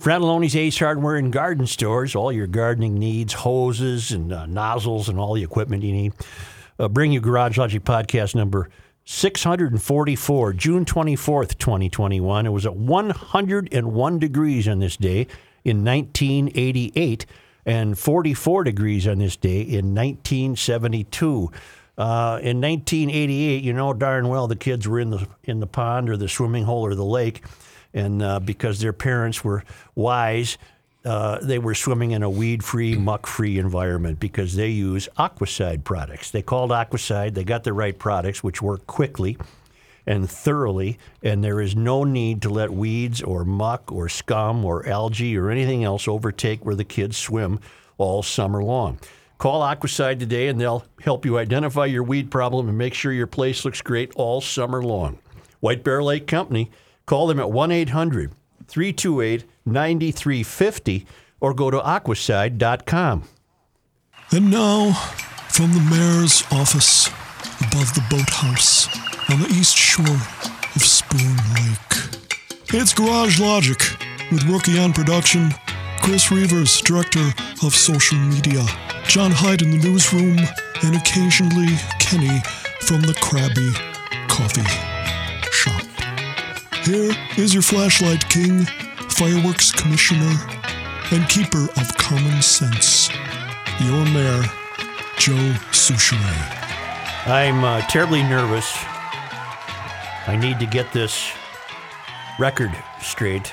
Fratallone's Ace Hardware and Garden Stores, all your gardening needs, hoses and uh, nozzles and all the equipment you need. Uh, bring you Garage Logic podcast number 644, June 24th, 2021. It was at 101 degrees on this day in 1988 and 44 degrees on this day in 1972. Uh, in 1988, you know darn well the kids were in the in the pond or the swimming hole or the lake, and uh, because their parents were wise, uh, they were swimming in a weed-free, muck-free environment because they use Aquacide products. They called Aquacide, They got the right products, which work quickly and thoroughly, and there is no need to let weeds or muck or scum or algae or anything else overtake where the kids swim all summer long. Call Aquacide today and they'll help you identify your weed problem and make sure your place looks great all summer long. White Bear Lake Company, call them at 1 800 328 9350 or go to aquacide.com. And now, from the mayor's office above the boathouse on the east shore of Spoon Lake, it's Garage Logic with Rookie on production, Chris Reavers, director of social media, John Hyde in the newsroom, and occasionally Kenny from the Krabby Coffee. Here is your flashlight king, fireworks commissioner, and keeper of common sense, your mayor, Joe Soucheray. I'm uh, terribly nervous. I need to get this record straight.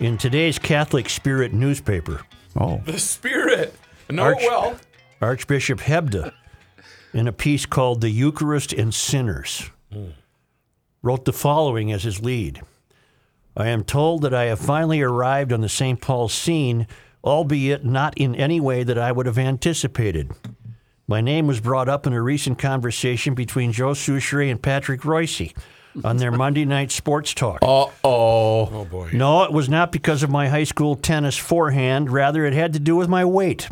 In today's Catholic Spirit newspaper, Oh, The spirit. No, Arch- well. Archbishop Hebda, in a piece called The Eucharist and Sinners, wrote the following as his lead I am told that I have finally arrived on the St. Paul scene, albeit not in any way that I would have anticipated. My name was brought up in a recent conversation between Joe Soucheray and Patrick Royce on their Monday night sports talk. Uh oh. Oh boy. No, it was not because of my high school tennis forehand. Rather, it had to do with my weight.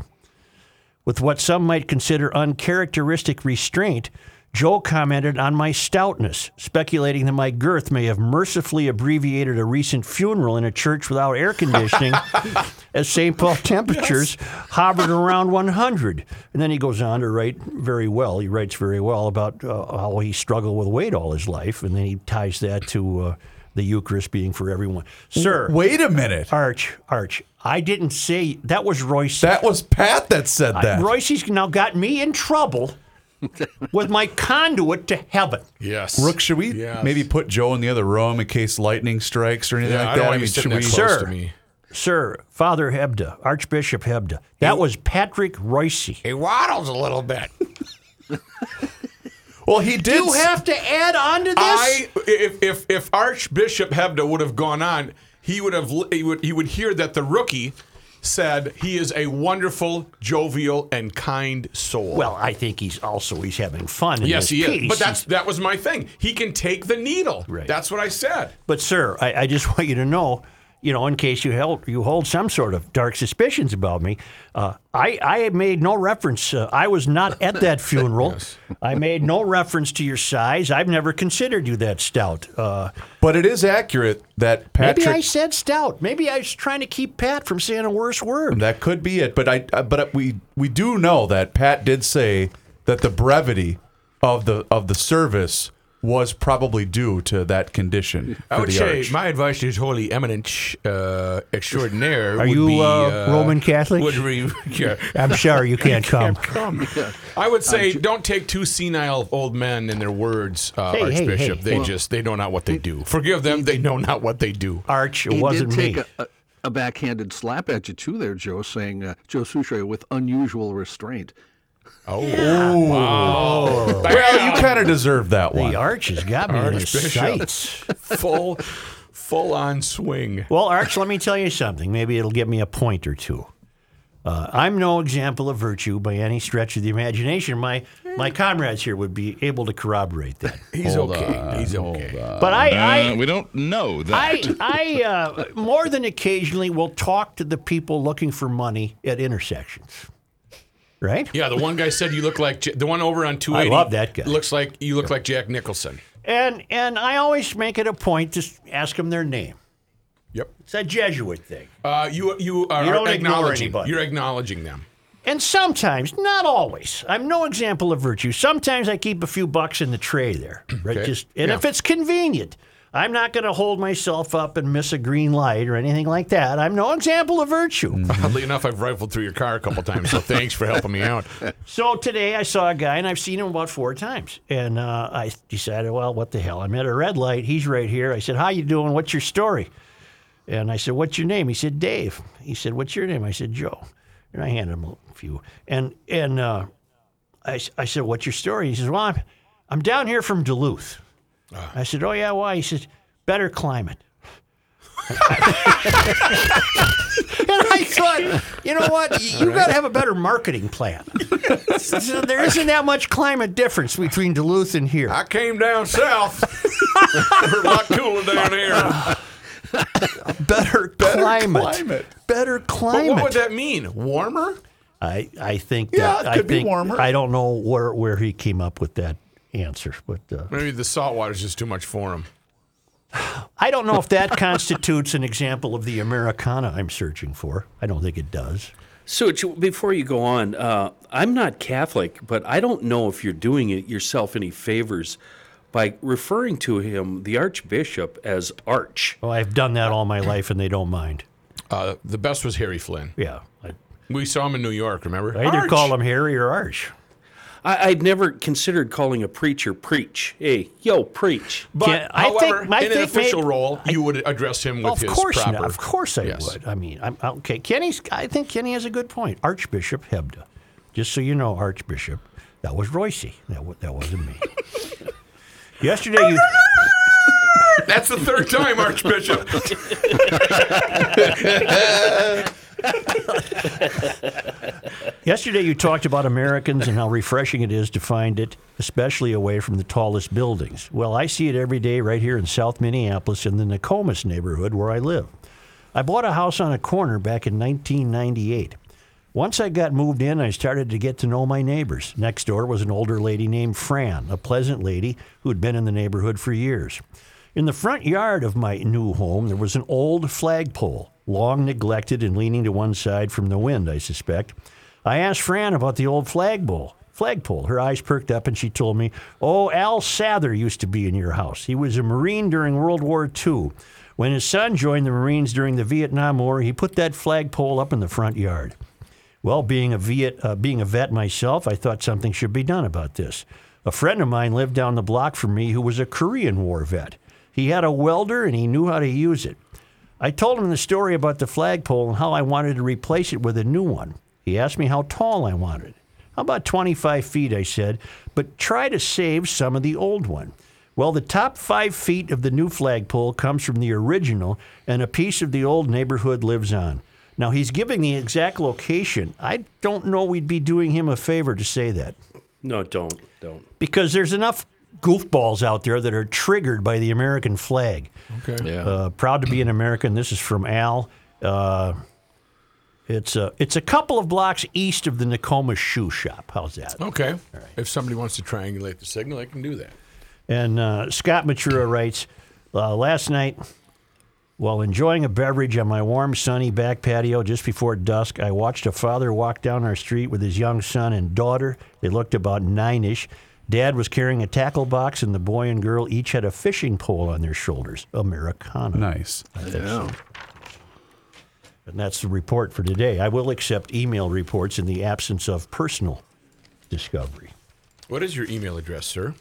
With what some might consider uncharacteristic restraint, Joe commented on my stoutness, speculating that my girth may have mercifully abbreviated a recent funeral in a church without air conditioning, as St. Paul temperatures hovered around 100. And then he goes on to write very well. He writes very well about uh, how he struggled with weight all his life, and then he ties that to uh, the Eucharist being for everyone. Sir, wait a minute. Arch, Arch, I didn't say that was Royce. That was Pat that said that. Royce's now got me in trouble with my conduit to heaven. Yes. Rook, should we Yes. maybe put Joe in the other room in case lightning strikes or anything Yeah, like I that? don't want mean, you sitting should that we? close Sir. to me. Sir, Father Hebda, Archbishop Hebda, that was Patrick Royce. He waddles a little bit. Well, he did. You s- have to add on to this? I if if if Archbishop Hebda would have gone on, he would have he would he would hear that the rookie said he is a wonderful, jovial, and kind soul. well, I think he's also he's having fun. In yes, he piece. is. But that's that was my thing. He can take the needle. Right. That's what I said. But sir, I, I just want you to know, you know, in case you held you hold some sort of dark suspicions about me, uh, I I made no reference. Uh, I was not at that funeral. I made no reference to your size. I've never considered you that stout. Uh, but it is accurate that Patrick. maybe I said stout. Maybe I was trying to keep Pat from saying a worse word. that could be it. But I. uh, But we we do know that Pat did say that the brevity of the of the service was probably due to that condition. I would say arch. my advice to His Holy Eminence uh, Extraordinaire. Are would you, be, uh, Roman Catholic? Would re- yeah. I'm sorry you can't come. Come. I would say don't take two senile old men in their words, uh, Hey, hey, Archbishop. hey. They Well- just they know not what they do. Forgive them. They know not what they do. Arch, it He wasn't did take me. A, a, a backhanded slap at you too, there, Joe, saying uh, Joe Soucheray with unusual restraint. Oh, wow! well, you kind of deserve that one. the Arch has got me in his Archbishop. sights. full, full on swing. Well, Arch, let me tell you something. Maybe it'll give me a point or two. Uh, I'm no example of virtue by any stretch of the imagination. My my comrades here would be able to corroborate that. He's okay. He's okay. But I, Uh, I we don't know that. I, I uh, more than occasionally will talk to the people looking for money at intersections. Right? Yeah, the one guy said you look like J- the one over on 280. love that guy. Looks like you look like Jack Nicholson. And and I always make it a point to ask them their name. Yep. It's a Jesuit thing. Uh, you you are You don't ignore acknowledging. anybody. You're acknowledging them. And sometimes, not always, I'm no example of virtue. Sometimes I keep a few bucks in the tray there, right? Just and if it's convenient, I'm not going to hold myself up and miss a green light or anything like that. I'm no example of virtue. Oddly enough, I've rifled through your car a couple times, so thanks for helping me out. So today I saw a guy, and I've seen him about four times. And uh, I decided, well, what the hell? I'm at a red light. He's right here. I said, "How you doing? What's your story?" And I said, "What's your name?" He said, "Dave." He said, "What's your name?" I said, "Joe." And I handed him a few. And and uh, I, s- I said, "What's your story?" He says, "Well, I'm I'm down here from Duluth." I said, "Oh yeah, why?" He says, "Better climate." And I thought, you know what? You got to have a better marketing plan. So there isn't that much climate difference between Duluth and here. I came down south. We're a lot cooler down here. Better climate. climate. Better But climate. what would that mean? Warmer? I, I think Yeah, that it I could be think warmer. I don't know where, where he came up with that answer, but uh, Maybe the salt water's just too much for him. I don't know if that constitutes an example of the Americana I'm searching for. I don't think it does. So before you go on, uh, I'm not Catholic, but I don't know if you're doing it yourself any favors by referring to him, the Archbishop, as Arch. Oh, I've done that all my life, and they don't mind. Uh, the best was Harry Flynn. Yeah, I, We saw him in New York, remember? I either Arch! call him Harry or Arch. I, I'd never considered calling a preacher preach. Hey, yo, preach. But, Yeah, I however, think- I in an official maybe- role, you would address him with of his course proper. not. Of course I Yes. would. I mean, I'm okay. Kenny's. I think Kenny has a good point. Archbishop Hebda. Just so you know, Archbishop, that was Royce. That wa- that wasn't me. Yesterday, you. That's the third time, Archbishop. Yesterday, you talked about Americans and how refreshing it is to find it, especially away from the tallest buildings. Well, I see it every day right here in South Minneapolis in the Nokomis neighborhood where I live. I bought a house on a corner back in 1998. Once I got moved in, I started to get to know my neighbors. Next door was an older lady named Fran, a pleasant lady who had been in the neighborhood for years. In the front yard of my new home, there was an old flagpole, long neglected and leaning to one side from the wind, I suspect. I asked Fran about the old flagpole. Flagpole. Her eyes perked up and she told me, Oh, Al Sather used to be in your house. He was a Marine during World War II. When his son joined the Marines during the Vietnam War, he put that flagpole up in the front yard. Well, being a Viet, uh, being a vet myself, I thought something should be done about this. A friend of mine lived down the block from me who was a Korean War vet. He had a welder and he knew how to use it. I told him the story about the flagpole and how I wanted to replace it with a new one. He asked me how tall I wanted. How about 25 feet, I said, but try to save some of the old one. Well, the top five feet of the new flagpole comes from the original, and a piece of the old neighborhood lives on. Now, he's giving the exact location. I don't know we'd be doing him a favor to say that No, don't, don't. because there's enough goofballs out there that are triggered by the American flag. Okay. Yeah. Uh, proud to be an American. This is from Al. Uh, it's a it's a couple of blocks east of the Nokomis Shoe Shop. How's that? Okay. If somebody wants to triangulate the signal, they can do that. And uh, Scott Matura writes, uh, last night, while enjoying a beverage on my warm, sunny back patio just before dusk, I watched a father walk down our street with his young son and daughter. They looked about nine-ish, Dad was carrying a tackle box, and the boy and girl each had a fishing pole on their shoulders. Americana. Nice. i Yeah. And that's the report for today. I will accept email reports in the absence of personal discovery. What is your email address, sir?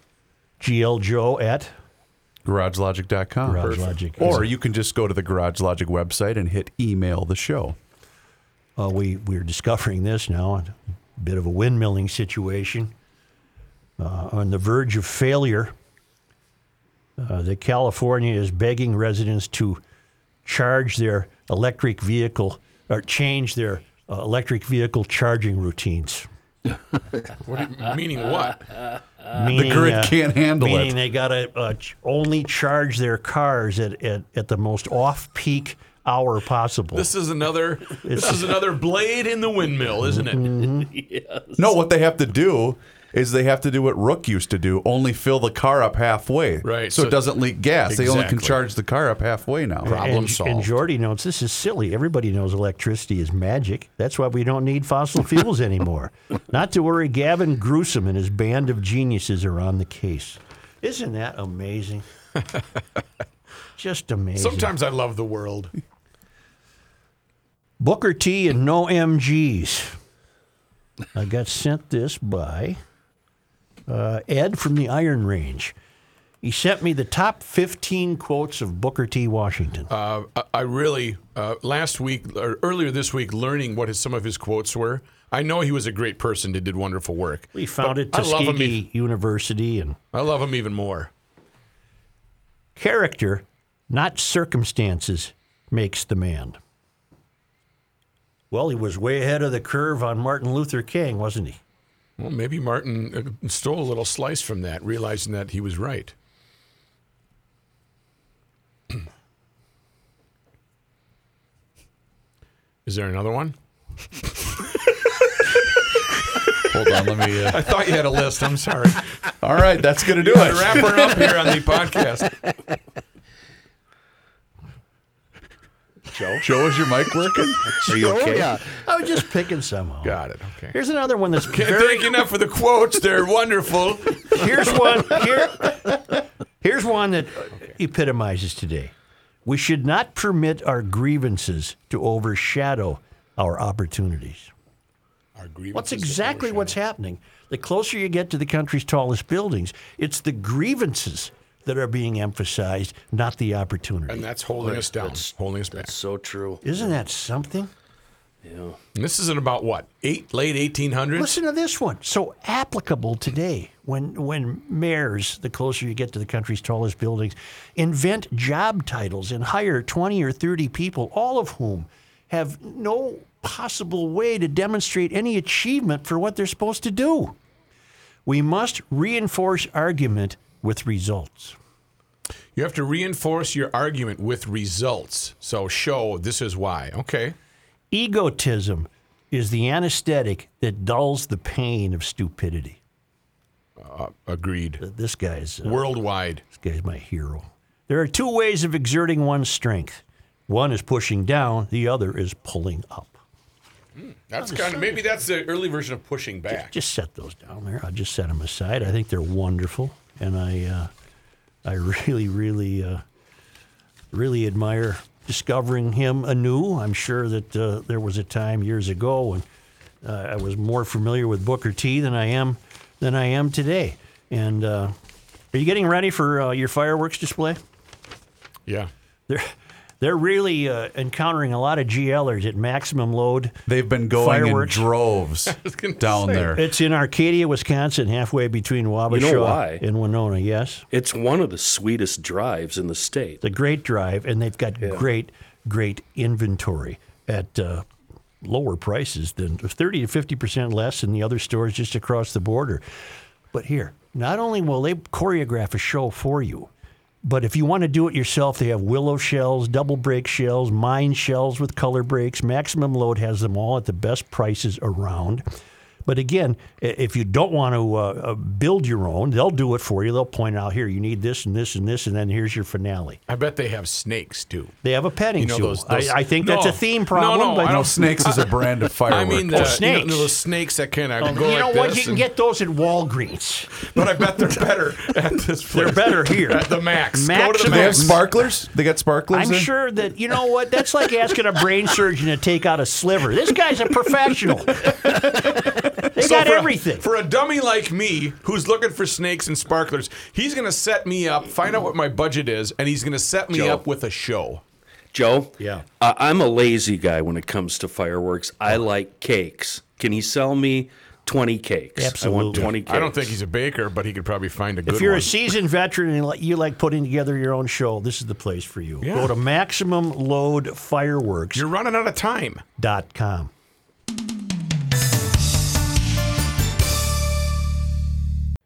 gljoe at GarageLogic.com. Garage Logic. Or you can just go to the Garage Logic website and hit email the show. Uh, we we're discovering this now, a bit of a windmilling situation. Uh, on the verge of failure, uh, that California is begging residents to charge their electric vehicle or change their uh, electric vehicle charging routines. What you- meaning what? Meaning, grid uh, can't handle meaning it. they got to uh, ch- only charge their cars at, at, at the most off-peak hour possible. This is another. This is another blade in the windmill, isn't it? Mm-hmm. No, what they have to do is they have to do what Rook used to do, only fill the car up halfway. Right, So, so- it doesn't leak gas. They only can charge the car up halfway now. Problem and, solved. And Jordy knows this is silly. Everybody knows electricity is magic. That's why we don't need fossil fuels anymore. Not to worry, Gavin Gruesome and his band of geniuses are on the case. Isn't that amazing? Just amazing. Sometimes I love the world. Booker T and no MGs. I got sent this by uh, Ed from the Iron Range. He sent me the top 15 quotes of Booker T. Washington. Uh, I- really uh, last week or earlier this week, learning what his, some of his quotes were. I know he was a great person that did wonderful work. he founded But I love him. Tuskegee University and I love him even more. character, not circumstances, makes the man. Well, he was way ahead of the curve on Martin Luther King, wasn't he? Well, maybe Martin uh, stole a little slice from that, realizing that he was right. Is there another one? Hold on, let me. Uh, I thought you had a list. I'm sorry. all right, that's going to do We're it. wrapping up here on the podcast. Joe? Joe, is your mic working? Are you okay? Oh, yeah. I was just picking somehow. Got it. Okay. Here's another one that's Can't very thank you enough for the quotes. They're wonderful. Here's one. Here, here's one that epitomizes today. We should not permit our grievances to overshadow our opportunities. Our grievances What's exactly what's happening? The closer you get to the country's tallest buildings, it's the grievances that are being emphasized, not the opportunity. And that's holding us down, holding us back. So true. Isn't that something? And this isn't about what eight late 1800s. Listen to this one. So applicable today when when mayors, the closer you get to the country's tallest buildings, invent job titles and hire 20 or 30 people, all of whom have no possible way to demonstrate any achievement for what they're supposed to do. We must reinforce argument with results. You have to reinforce your argument with results. So show this is why. Okay. Egotism is the anesthetic that dulls the pain of stupidity. Agreed. This guy's uh, Worldwide. This guy's my hero. There are two ways of exerting one's strength. One is pushing down, the other is pulling up. That's kind of maybe that's the early version of pushing back. Just set those down there. I'll just set them aside. I think they're wonderful, and I, uh, I really, really, uh, really admire discovering him anew. I'm sure that uh, there was a time years ago when uh, I was more familiar with Booker T than I am than I am today. And uh, are you getting ready for uh, your fireworks display? Yeah. They're they're really uh, encountering a lot of GLers at maximum load. They've been going Fireworks. in droves down say. there. It's in Arcadia, Wisconsin, halfway between Wabasha why? and Winona. Yes, It's one of the sweetest drives in the state. the great drive, and they've got great, great inventory at uh, lower prices than thirty to fifty percent less than the other stores just across the border. But here, not only will they choreograph a show for you, but if you want to do it yourself, they have willow shells, double break shells, mine shells with color breaks. Maximum Load has them all at the best prices around. But again, if you don't want to uh, uh, build your own, they'll do it for you. They'll point out here you need this and this and this, and then here's your finale. I bet they have snakes too. They have a petting You know zoo. those- those- I, I think that's a theme problem. no, but I don't- Snakes is a brand of firework. I mean, the, Oh, snakes. You know, those snakes that kind of go you know like what? this You can and- get those at Walgreens. but I bet they're better at this. They're better here. at the max. Go to the Do they have max. sparklers? They got sparklers. I'm there? sure that you know what. That's like asking a brain surgeon to take out a sliver. This guy's a professional. they So got for a- for a dummy like me who's looking for snakes and sparklers, he's going to set me up, find out what my budget is, and he's going to set me Joe. up with a show. Joe? Yeah. Uh, I'm a lazy guy when it comes to fireworks. I like cakes. Can he sell me 20 cakes? I want Absolutely. 20 cakes. I don't think he's a baker, but he could probably find a good If you're one. a seasoned veteran and you like putting together your own show, this is the place for you. Yeah. Go to MaximumLoadFireworks.com. You're running out of time.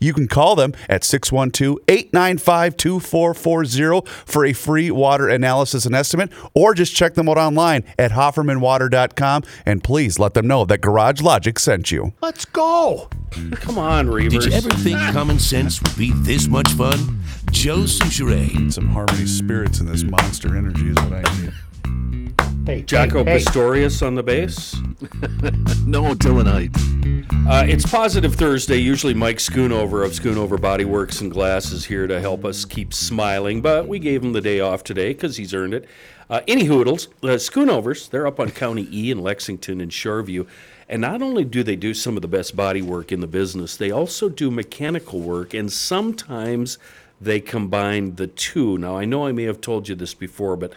You can call them at 612-895-2440 for a free water analysis and estimate or just check them out online at hoffermanwater.com and please let them know that Garage Logic sent you. Let's go. Come on, Reavers. Did you ever think common sense would be this much fun? Joe Soucheray. Some Harmony spirits in this monster energy is what I need. Hey, Jocko hey, hey. Pastorius on the bass. No, Dylanite. Uh, it's Positive Thursday. Usually, Mike Schoonover of Schoonover Bodyworks and Glass is here to help us keep smiling, but we gave him the day off today because he's earned it. Uh, any hoodles, uh, Schoonovers, they're up on County E in Lexington and Shoreview. And not only do they do some of the best body work in the business, they also do mechanical work, and sometimes they combine the two. Now, I know I may have told you this before, but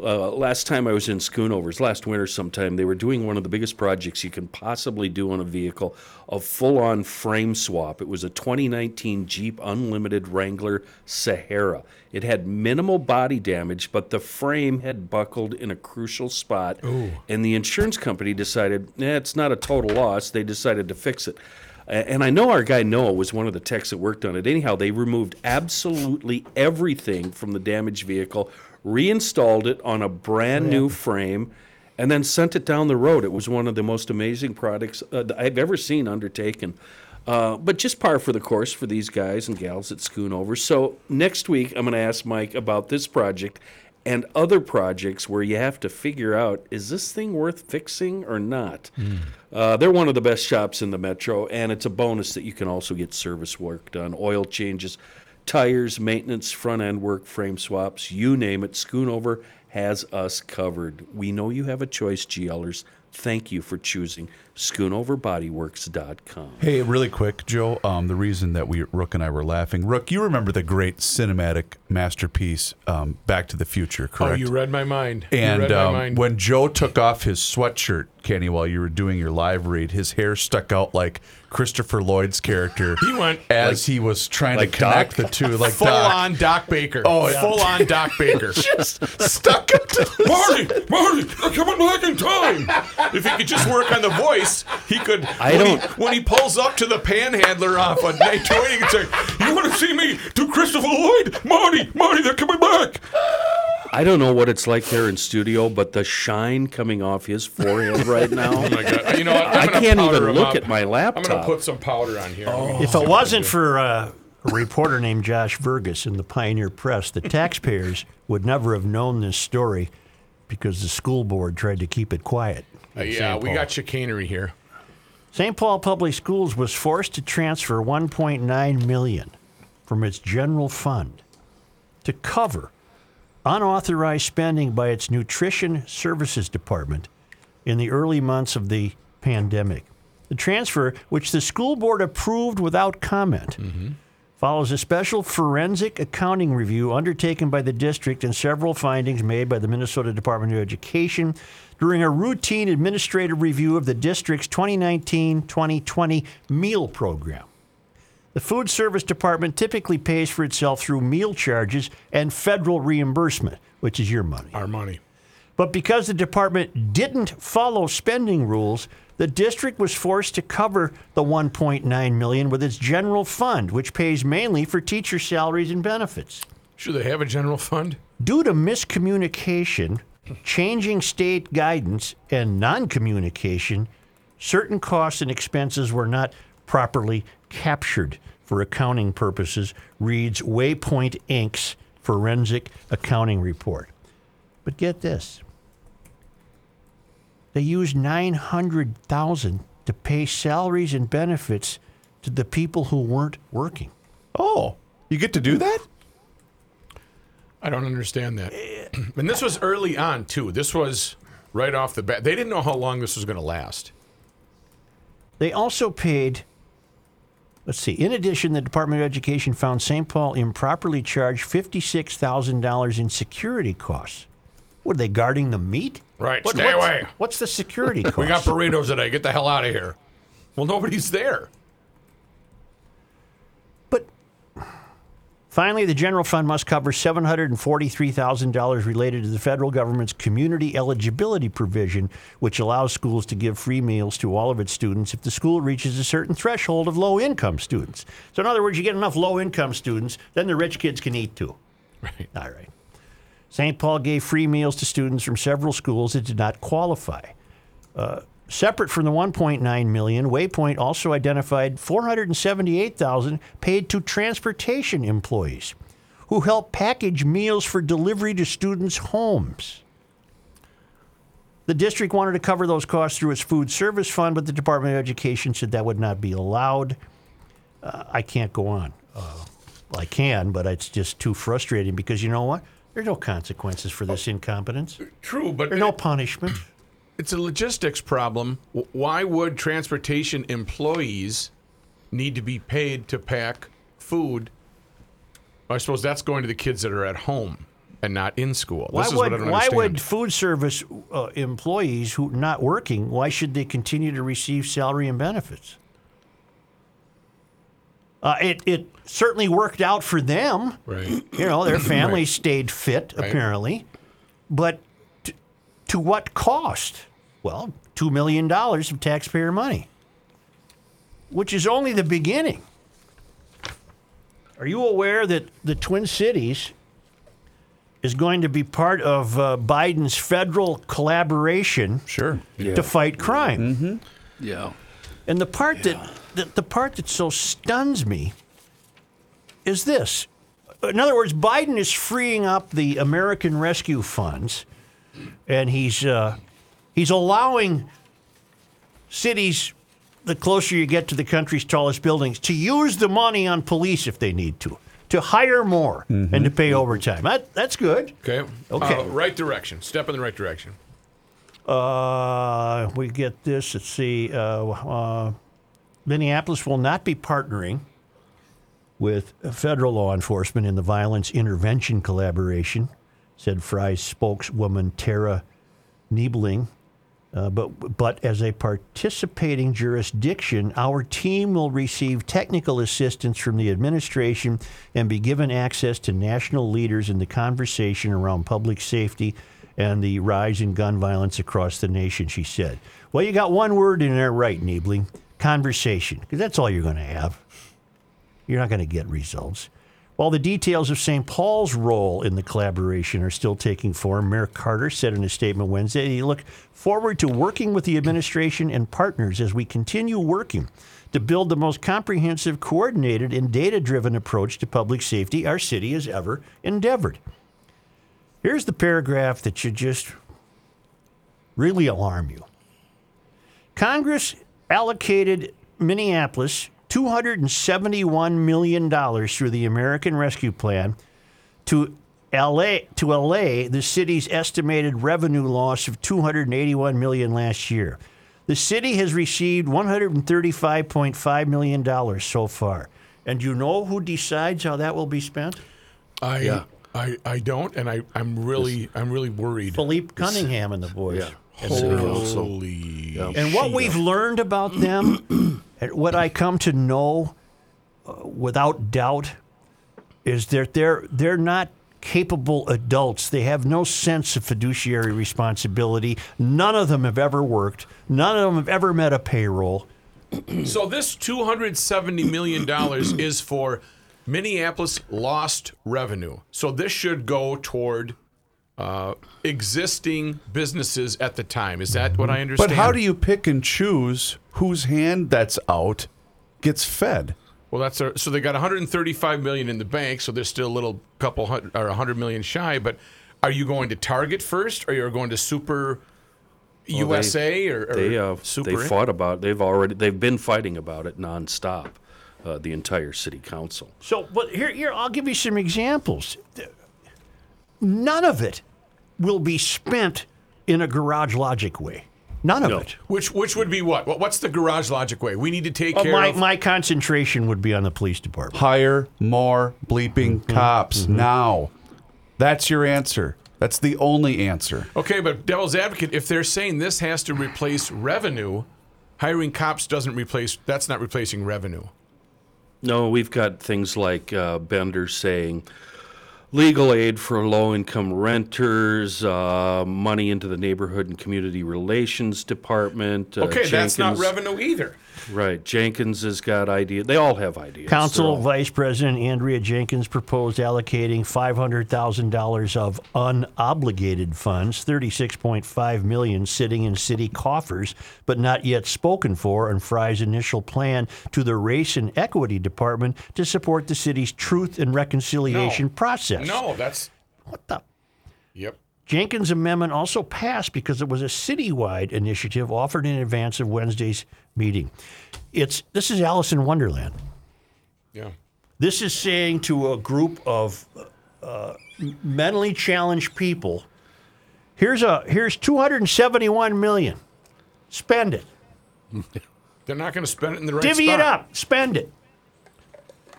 uh, last time I was in Schoonovers, last winter sometime, they were doing one of the biggest projects you can possibly do on a vehicle a full on frame swap. It was a 2019 Jeep Unlimited Wrangler Sahara. It had minimal body damage, but the frame had buckled in a crucial spot. Ooh. And the insurance company decided, eh, it's not a total loss. They decided to fix it. And I know our guy Noah was one of the techs that worked on it. Anyhow, they removed absolutely everything from the damaged vehicle, reinstalled it on a brand new frame, and then sent it down the road. It was one of the most amazing products uh, I've ever seen undertaken. Uh, but just par for the course for these guys and gals at Schoonover. So next week, I'm going to ask Mike about this project and other projects where you have to figure out is this thing worth fixing or not? Uh, they're one of the best shops in the metro, and it's a bonus that you can also get service work done, oil changes, tires, maintenance, front end work, frame swaps, you name it. Schoonover has us covered. We know you have a choice, GLers. Thank you for choosing schoonoverbodyworks.com. Hey, really quick, Joe. Um, the reason that we Rook and I were laughing, Rook, you remember the great cinematic masterpiece, um, Back to the Future, correct? Oh, you read my mind. you And read my um, mind. when Joe took off his sweatshirt, Kenny, while you were doing your live read, his hair stuck out like Christopher Lloyd's character. He went as he was trying like to connect Doc? the two, like full Doc. on Doc Baker. Oh, yeah. full on Doc Baker. just stuck him to Marty, Marty, they're coming back in time. If he could just work on the voice, he could. I when don't- He, when he pulls up to the panhandler off on night 20, he can say, "You want to see me do Christopher Lloyd? Marty, Marty, they're coming back." I don't know what it's like there in studio, but the shine coming off his forehead right now. Oh my God! You know what? I'm I can't even look up. at my laptop. I'm gonna put some powder on here. If it wasn't for uh, a reporter named Josh Verges in the Pioneer Press, the taxpayers would never have known this story because the school board tried to keep it quiet. Uh, yeah, we got chicanery here. St. Paul Public Schools was forced to transfer 1.9 million from its general fund to cover unauthorized spending by its nutrition services department in the early months of the pandemic. The transfer, which the school board approved without comment, follows a special forensic accounting review undertaken by the district and several findings made by the Minnesota Department of Education during a routine administrative review of the district's 2019 2020 meal program. The Food Service Department typically pays for itself through meal charges and federal reimbursement, which is your money. Our money. But because the department didn't follow spending rules, the district was forced to cover the 1.9 million with its general fund, which pays mainly for teacher salaries and benefits. Should they have a general fund? Due to miscommunication, changing state guidance, and non-communication, certain costs and expenses were not properly captured for accounting purposes, reads Waypoint Inc.'s forensic accounting report. But get this. They used 900,000 to pay salaries and benefits to the people who weren't working. Oh, you get to do that? I don't understand that. and this was early on too. This was right off the bat. They didn't know how long this was going to last. They also paid, let's see, in addition, the Department of Education found St. Paul improperly charged $56,000 in security costs. What, are they guarding the meat? Right, What- stay what's, away. What's the security cost? We got burritos today. Get the hell out of here. Well, nobody's there. Finally, the general fund must cover $743,000 related to the federal government's community eligibility provision, which allows schools to give free meals to all of its students if the school reaches a certain threshold of low income students. So, in other words, you get enough low income students, then the rich kids can eat too. Right. All right. St. Paul gave free meals to students from several schools that did not qualify. Uh, separate from the 1.9 million, Waypoint also identified 478,000 paid to transportation employees who help package meals for delivery to students' homes. The district wanted to cover those costs through its food service fund, but the Department of Education said that would not be allowed. Uh, I can't go on. Uh, I can, but it's just too frustrating because you know what? There's no consequences for this incompetence. True, but There's no punishment. It's a logistics problem. Why would transportation employees need to be paid to pack food? I suppose that's going to the kids that are at home and not in school. Why this is would what I don't why would food service uh, employees who not working? Why should they continue to receive salary and benefits? Uh, it it certainly worked out for them. right? You know, their families stayed fit Right. apparently, but to what cost? Well, two million dollars of taxpayer money, which is only the beginning. Are you aware that the Twin Cities is going to be part of uh, Biden's federal collaboration Sure. to fight crime? Yeah. And the part that the, the part that so stuns me is this. In other words, Biden is freeing up the American Rescue Funds, and he's uh, he's allowing cities, the closer you get to the country's tallest buildings, to use the money on police if they need to, to hire more and to pay overtime. That, that's good. Okay. Okay. Uh, right direction. Step in the right direction. Uh, we get this. Let's see. Uh, uh, Minneapolis will not be partnering with federal law enforcement in the violence intervention collaboration, said Frey's spokeswoman Tara Niebling. Uh, but, but as a participating jurisdiction, our team will receive technical assistance from the administration and be given access to national leaders in the conversation around public safety and the rise in gun violence across the nation, she said. Well, you got one word in there right, Niebling conversation, because that's all you're going to have. You're not going to get results. While the details of St. Paul's role in the collaboration are still taking form, Mayor Carter said in a statement Wednesday he looked forward to working with the administration and partners as we continue working to build the most comprehensive, coordinated, and data driven approach to public safety our city has ever endeavored. Here's the paragraph that should just really alarm you. Congress allocated Minneapolis $271 million through the American Rescue Plan to LA to allay the city's estimated revenue loss of 281 million last year. The city has received 135.5 million dollars so far. And you know who decides how that will be spent? I, Yeah. I, I don't, and I, I'm really, I'm really worried. Phillipe Cunningham and the boys. Yeah. Holy. And what we've learned about them, and what I come to know uh, without doubt, is that they're they're not capable adults. They have no sense of fiduciary responsibility. None of them have ever worked. None of them have ever met a payroll. So this 270 million dollars is for Minneapolis lost revenue. So this should go toward uh, existing businesses at the time. Is that what I understand? But how do you pick and choose whose hand that's out gets fed? Well, that's a, so they got 135 million in the bank, so they're still a little couple hundred or 100 million shy. But are you going to Target first, or you're going to Super Well, USA or, or They uh, Super? they fought about. They've already. They've been fighting about it nonstop. Uh, the entire city council. So, but here, here, I'll give you some examples. None of it will be spent in a garage logic way. None of No. it. Which which would be what? What- What's the garage logic way? We need to take Uh, care my, of. my concentration would be on the police department. Hire more bleeping cops now. That's your answer. That's the only answer. Okay, but devil's advocate, if they're saying this has to replace revenue, hiring cops doesn't replace. That's not replacing revenue. No, we've got things like uh, Bender saying legal aid for low income renters, uh, money into the neighborhood and community relations department. Uh, Okay, that's not Jenkins- revenue either. Right. Jenkins has got ideas. They all have ideas. Council all- Vice President Andrea Jenkins proposed allocating $500,000 of unobligated funds, 36.5 million sitting in city coffers, but not yet spoken for on Frey's initial plan to the Race and Equity Department to support the city's truth and reconciliation No. process. No, that's. What the? Yep. Jenkins' amendment also passed because it was a citywide initiative offered in advance of Wednesday's meeting. It's this is Alice in Wonderland. Yeah. This is saying to a group of uh, mentally challenged people, here's a here's 271 million. Spend it. They're not going to spend it in the right Divvy spot. it up. Spend it.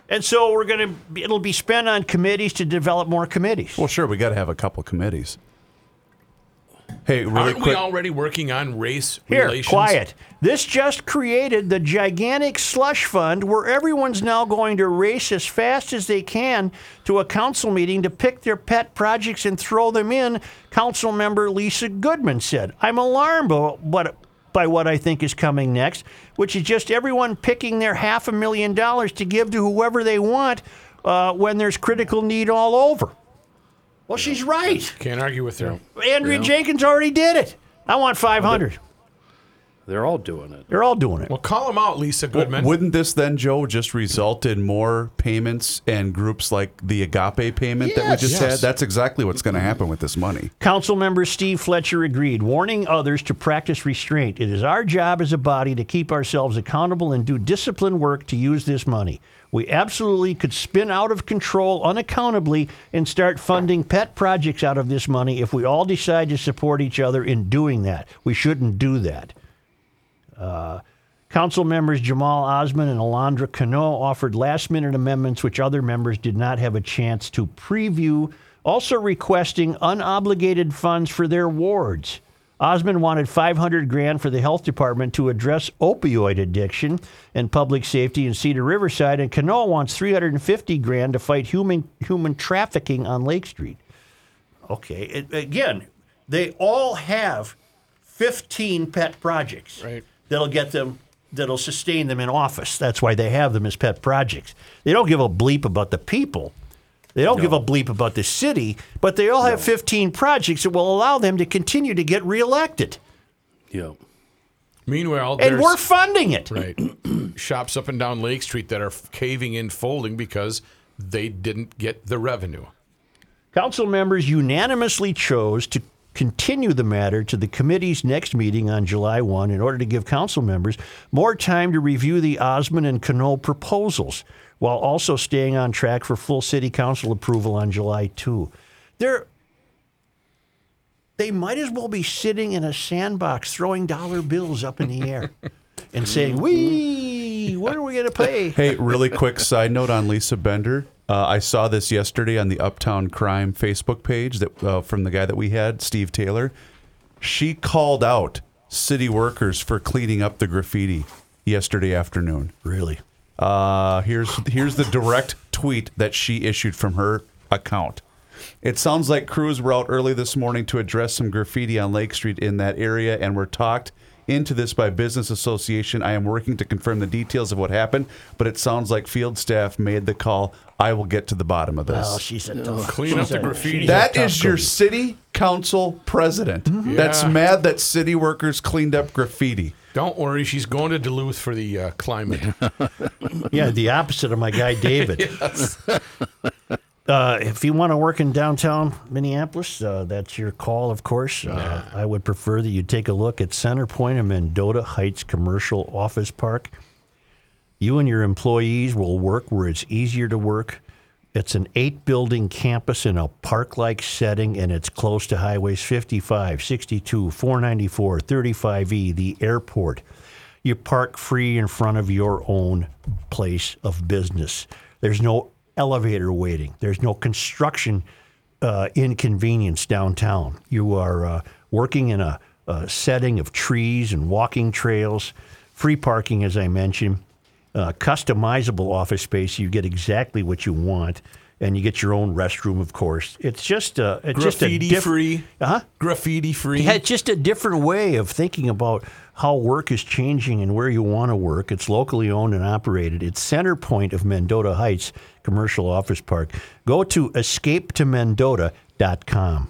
And so we're going to it'll be spent on committees to develop more committees. Well, sure, we got to have a couple committees. Hey, really Aren't quick. we already working on race Here, relations? quiet. This just created the gigantic slush fund where everyone's now going to race as fast as they can to a council meeting to pick their pet projects and throw them in. Council member Lisa Goodman said, "I'm alarmed by what by what I think is coming next, which is just everyone picking their half a million dollars to give to whoever they want uh, when there's critical need all over." Well, she's right. Can't argue with her. Andrea Jenkins already did it. I want 500. They're all doing it. They're all doing it. Well, call them out, Lisa Goodman. Wouldn't this then, Joe, just result in more payments and groups like the agape payment that we Yes. just Yes. had? That's exactly what's going to happen with this money. Council member Steve Fletcher agreed, warning others to practice restraint. It is our job as a body to keep ourselves accountable and do disciplined work to use this money. We absolutely could spin out of control unaccountably and start funding pet projects out of this money if we all decide to support each other in doing that. We shouldn't do that. Uh, Council members Jamal Osman and Alondra Cano offered last minute amendments which other members did not have a chance to preview, also requesting unobligated funds for their wards. Osman wanted 500 grand for the health department to address opioid addiction and public safety in Cedar Riverside, and Cano wants 350 grand to fight human human trafficking on Lake Street. Okay, it, again, they all have 15 pet projects Right. that'll get them that'll sustain them in office. That's why they have them as pet projects. They don't give a bleep about the people. They don't give a bleep about the city, but they all have 15 projects that will allow them to continue to get reelected. Yeah. Meanwhile, And we're funding it. right shops up and down Lake Street that are caving in, folding because they didn't get the revenue. Council members unanimously chose to continue the matter to the committee's next meeting on July 1 in order to give council members more time to review the Osman and Cano proposals while also staying on track for full city council approval on July 2. They're they might as well be sitting in a sandbox throwing dollar bills up in the air and saying, "We, what are we going to pay?" Hey, really quick side note on Lisa Bender. Uh, I saw this yesterday on the Uptown Crime Facebook page that uh, from the guy that we had, Steve Taylor. She called out city workers for cleaning up the graffiti yesterday afternoon. Really? Uh, here's here's the direct tweet that she issued from her account. It sounds like crews were out early this morning to address some graffiti on Lake Street in that area and were talked into this by business association. I am working to confirm the details of what happened, but it sounds like field staff made the call. I will get to the bottom of this. Oh, she's a tough. Clean up she's the graffiti. she's a That tough is your city council president that's Yeah. mad that city workers cleaned up graffiti. Don't worry, she's going to Duluth for the uh, climate. Yeah, the opposite of my guy David. Uh, if you want to work in downtown Minneapolis, uh, that's your call, of course. Uh, I would prefer that you take a look at Center Point and Mendota Heights Commercial Office Park. You and your employees will work where it's easier to work. It's an eight building campus in a park like setting, and it's close to highways 55, 62, 494, 35E, the airport. You park free in front of your own place of business. There's no elevator waiting, there's no construction uh, inconvenience downtown. You are uh, working in a, a setting of trees and walking trails, free parking, as I mentioned uh, customizable office space. You get exactly what you want, and you get your own restroom, of course. It's just a it's just a Graffiti diff- free. Huh? Graffiti free. Yeah, it's just a different way of thinking about how work is changing and where you want to work. It's locally owned and operated. It's center point of Mendota Heights Commercial Office Park. Go to escapetomendota.com.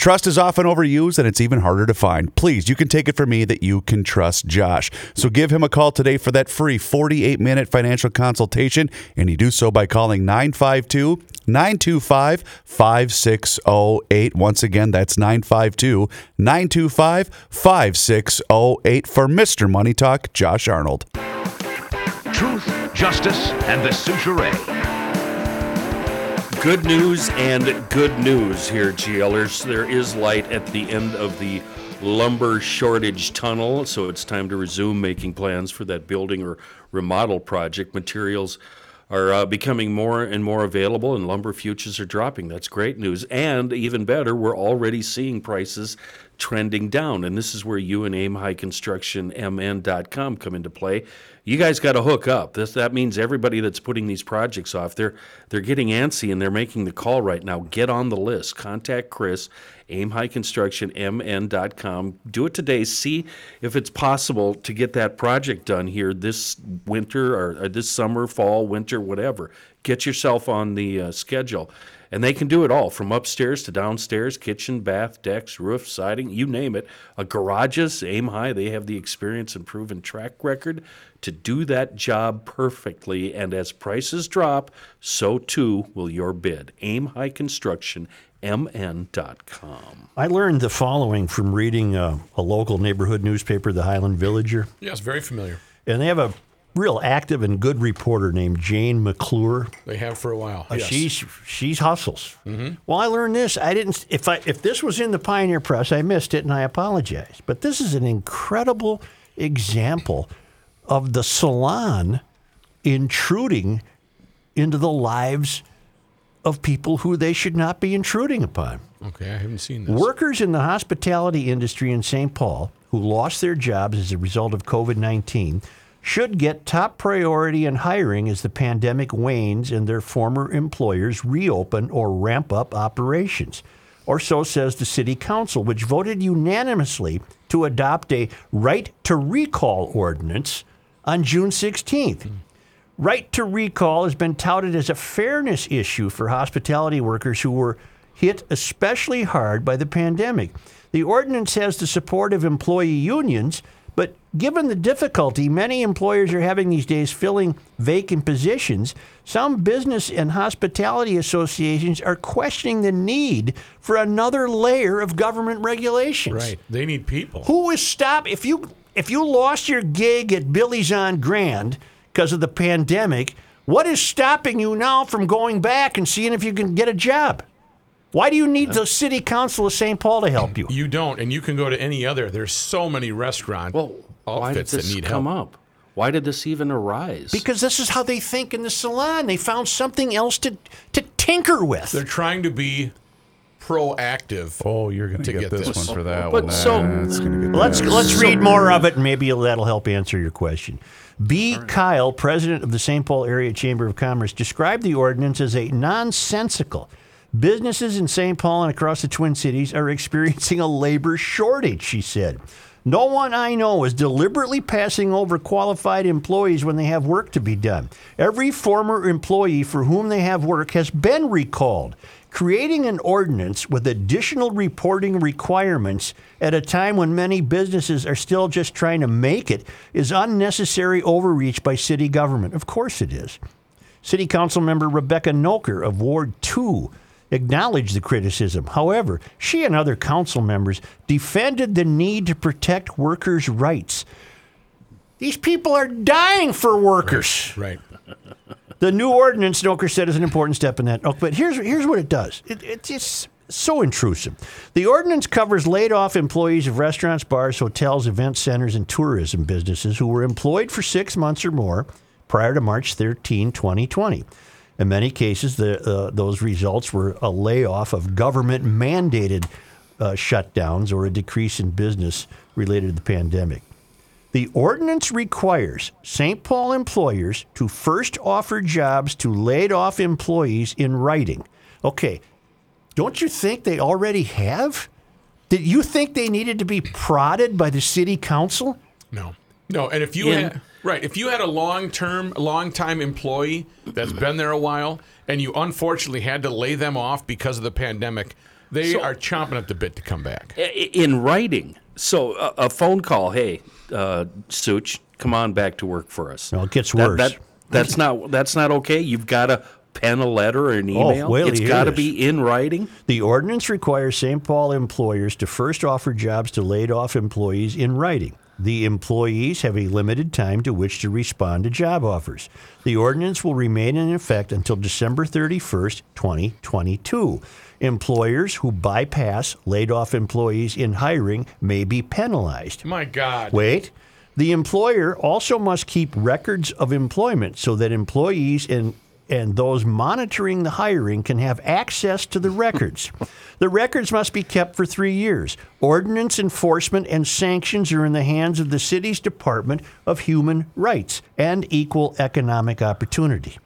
Trust is often overused and it's even harder to find. Please, you can take it from me that you can trust Josh. So give him a call today for that free 48 minute financial consultation. And you do so by calling 952 925 5608. Once again, that's 952 925 5608 for Mr. Money Talk, Josh Arnold. Truth, justice, and the Soucheray. Good news and good news here, GLers. There is light at the end of the lumber shortage tunnel, so it's time to resume making plans for that building or remodel project. Materials are uh, becoming more and more available, and lumber futures are dropping. That's great news. And even better, we're already seeing prices trending down. And this is where you and Aim High Construction come into play. You guys got to hook up. This that means everybody that's putting these projects off, they're they're getting antsy and they're making the call right now. Get on the list. Contact Chris, Aim High Construction MN.com. Do it today. See if it's possible to get that project done here this winter or, or this summer, fall, winter, whatever. Get yourself on the uh, schedule. And they can do it all from upstairs to downstairs, kitchen, bath, decks, roof, siding, you name it. Uh, garages, aim high, they have the experience and proven track record to do that job perfectly. And as prices drop, so too will your bid. Aim High Construction, mn.com. I learned the following from reading uh, a local neighborhood newspaper, the Highland Villager. yes, very familiar. And they have a real active and good reporter named Jane McClure. They have for a while. Uh, yes. She's she's hustles. Well, I learned this. I didn't. If I if this was in the Pioneer Press, I missed it, and I apologize. But this is an incredible example of the salon intruding into the lives of people who they should not be intruding upon. Okay, I haven't seen this. Workers in the hospitality industry in St. Paul who lost their jobs as a result of COVID 19 should get top priority in hiring as the pandemic wanes and their former employers reopen or ramp up operations. Or so says the City Council, which voted unanimously to adopt a right to recall ordinance on June 16th. Hmm. Right to recall has been touted as a fairness issue for hospitality workers who were hit especially hard by the pandemic. The ordinance has the support of employee unions, but given the difficulty many employers are having these days filling vacant positions, some business and hospitality associations are questioning the need for another layer of government regulations. Right. They need people. Who is stop if you if you lost your gig at Billy's on Grand because of the pandemic, what is stopping you now from going back and seeing if you can get a job? Why do you need the city council of St. Paul to help you? You don't, and you can go to any other. There's so many restaurant Well, why did outfits that this need come help. up? Why did this even arise? Because this is how they think in the salon. They found something else to to tinker with. They're trying to be proactive. Oh, you're going To to get, get this, this. one for that But one. so- That's gonna get Let's that. let's read more of it, and maybe that'll help answer your question. B. Kyle, president of the St. Paul Area Chamber of Commerce, described the ordinance as a nonsensical. Businesses in St. Paul and across the Twin Cities are experiencing a labor shortage, she said. No one I know is deliberately passing over qualified employees when they have work to be done. Every former employee for whom they have work has been recalled. Creating an ordinance with additional reporting requirements at a time when many businesses are still just trying to make it is unnecessary overreach by city government. Of course it is. City Council member Rebecca Noecker of Ward 2 acknowledged the criticism. However, she and other council members defended the need to protect workers' rights. These people are dying for workers. Right. The new ordinance, Noecker said, is an important step in that. Oh, but here's here's what it does. It, it's it's so intrusive. The ordinance covers laid off employees of restaurants, bars, hotels, event centers, and tourism businesses who were employed for six months or more prior to March 13, 2020. In many cases, the, uh, those results were a layoff of government mandated uh, shutdowns or a decrease in business related to the pandemic. The ordinance requires St. Paul employers to first offer jobs to laid off employees in writing. Okay, don't you think they already have? Did you think they needed to be prodded by the city council? No. No, and if you In- had right, if you had a long-term, long-time employee that's been there a while, and you unfortunately had to lay them off because of the pandemic, they So- are chomping at the bit to come back. In writing. So a, a phone call, hey, uh, Such, come on back to work for us. No, it gets worse. that- that's not that's not okay. You've got to pen a letter or an email. Oh, email. well, it's got to be in writing. The ordinance requires St. Paul employers to first offer jobs to laid off employees in writing. The employees have a limited time to which to respond to job offers. The ordinance will remain in effect until December 31st, 2022. Employers who bypass laid off employees in hiring may be penalized. My God. Wait. The employer also must keep records of employment so that employees and and those monitoring the hiring can have access to the records. the records must be kept for three years. Ordinance enforcement and sanctions are in the hands of the city's Department of Human Rights and Equal Economic Opportunity.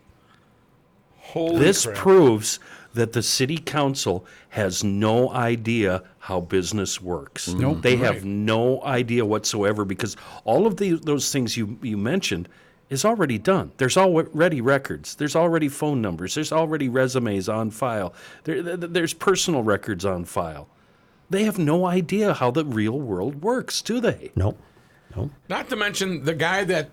Holy this crap. proves that the city council has no idea how business works. Nope. They Right. have no idea whatsoever because all of the, those things you, you mentioned is already done. There's already records. There's already phone numbers. There's already resumes on file. There, there- there's personal records on file. They have no idea how the real world works, do they? No. Nope. Not to mention the guy that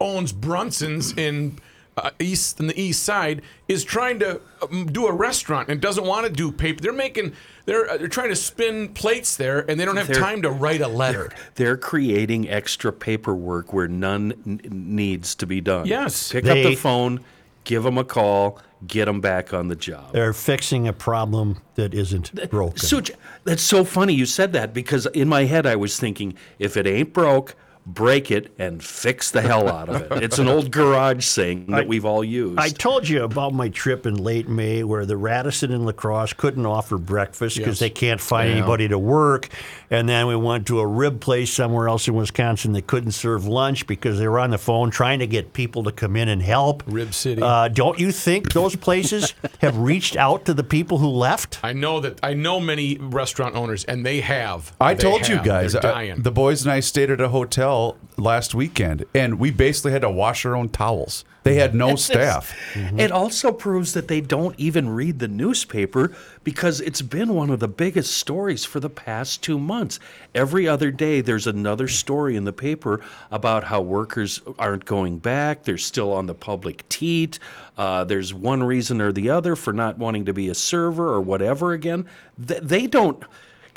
owns Brunson's in uh, east in the east side is trying to um, do a restaurant and doesn't want to do paper. They're making they're uh, they're trying to spin plates there and they don't have They're- time to write a letter. They're creating extra paperwork where none n- needs to be done. Yes. Pick up the phone, give them a call, get them back on the job. They're fixing a problem that isn't broken. Such, that's so funny you said that because in my head I was thinking if it ain't broke, break it and fix the hell out of it. It's an old garage saying that we've all used. I told you about my trip in late May where the Radisson and La Crosse couldn't offer breakfast because Yes. they can't find Yeah. anybody to work. And then we went to a rib place somewhere else in Wisconsin that couldn't serve lunch because they were on the phone trying to get people to come in and help. Rib City. Uh, don't you think those places have reached out to the people who left? I know that I know many restaurant owners, and they have. I They told you guys, They're uh, the boys and I stayed at a hotel last weekend, and we basically had to wash our own towels. They had no staff. It also proves that they don't even read the newspaper because it's been one of the biggest stories for the past two months. Every other day, there's another story in the paper about how workers aren't going back. They're still on the public teat. Uh, there's one reason or the other for not wanting to be a server or whatever again. Th- They don't,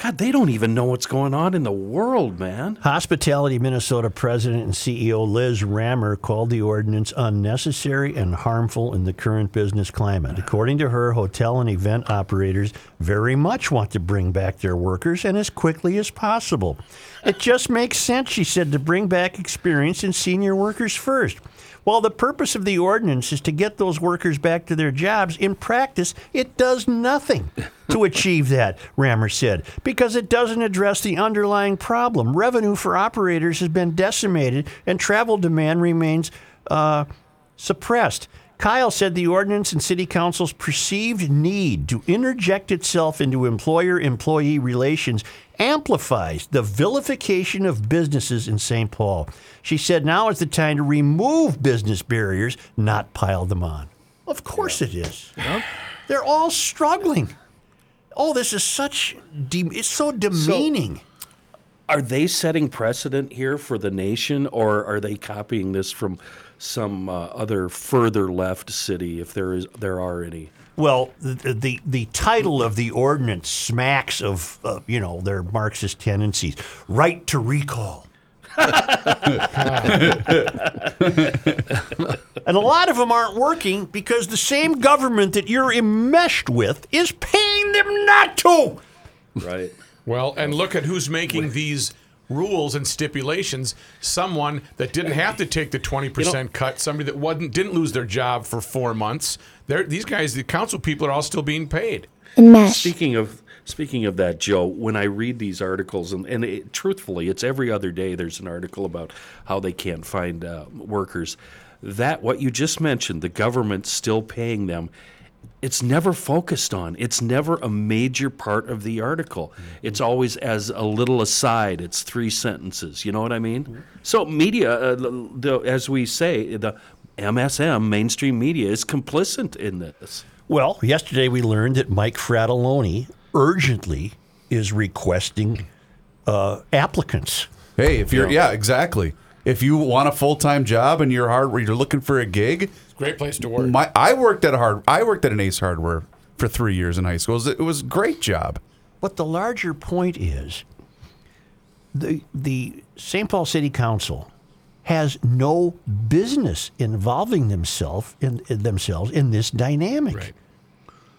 God, they don't even know what's going on in the world, man. Hospitality Minnesota President and CEO Liz Rammer called the ordinance unnecessary and harmful in the current business climate. According to her, hotel and event operators very much want to bring back their workers and as quickly as possible. It just makes sense, she said, to bring back experienced and senior workers first. While the purpose of the ordinance is to get those workers back to their jobs, in practice, it does nothing to achieve that, Rammer said, because it doesn't address the underlying problem. Revenue for operators has been decimated, and travel demand remains uh, suppressed. Kyle said the ordinance and city council's perceived need to interject itself into employer employee relations amplifies the vilification of businesses in St. Paul. She said now is the time to remove business barriers, not pile them on. Of course it is. They're all struggling. Oh, this is such, de- it's so demeaning. Are they setting precedent here for the nation, or are they copying this from some uh, other further left city, if there is there are any? Well, the, the the title of the ordinance smacks of uh, you know their Marxist tendencies. Right to recall. and a lot of them aren't working because the same government that you're enmeshed with is paying them not to. Right. Well, and look at who's making these rules and stipulations. Someone that didn't have to take the twenty percent cut. Somebody that wasn't didn't lose their job for four months. They're, these guys, the council people, are all still being paid. Speaking of speaking of that, Joe, when I read these articles, and, and it, truthfully, it's every other day. There's an article about how they can't find uh, workers. That what you just mentioned, the government still paying them. It's never focused on. It's never a major part of the article. It's always as a little aside. It's three sentences. You know what I mean? So media, uh, the, the, as we say, the MSM mainstream media is complicit in this. Well, yesterday we learned that Mike Fratallone urgently is requesting uh, applicants. Hey, if you're yeah, exactly. If you want a full time job and you're hard, you're looking for a gig. Great place to work. My I worked at a hard. I worked at an Ace Hardware for three years in high school. It was, it was a great job. But the larger point is the the St. Paul City Council has no business involving themselves in, in themselves in this dynamic. Right.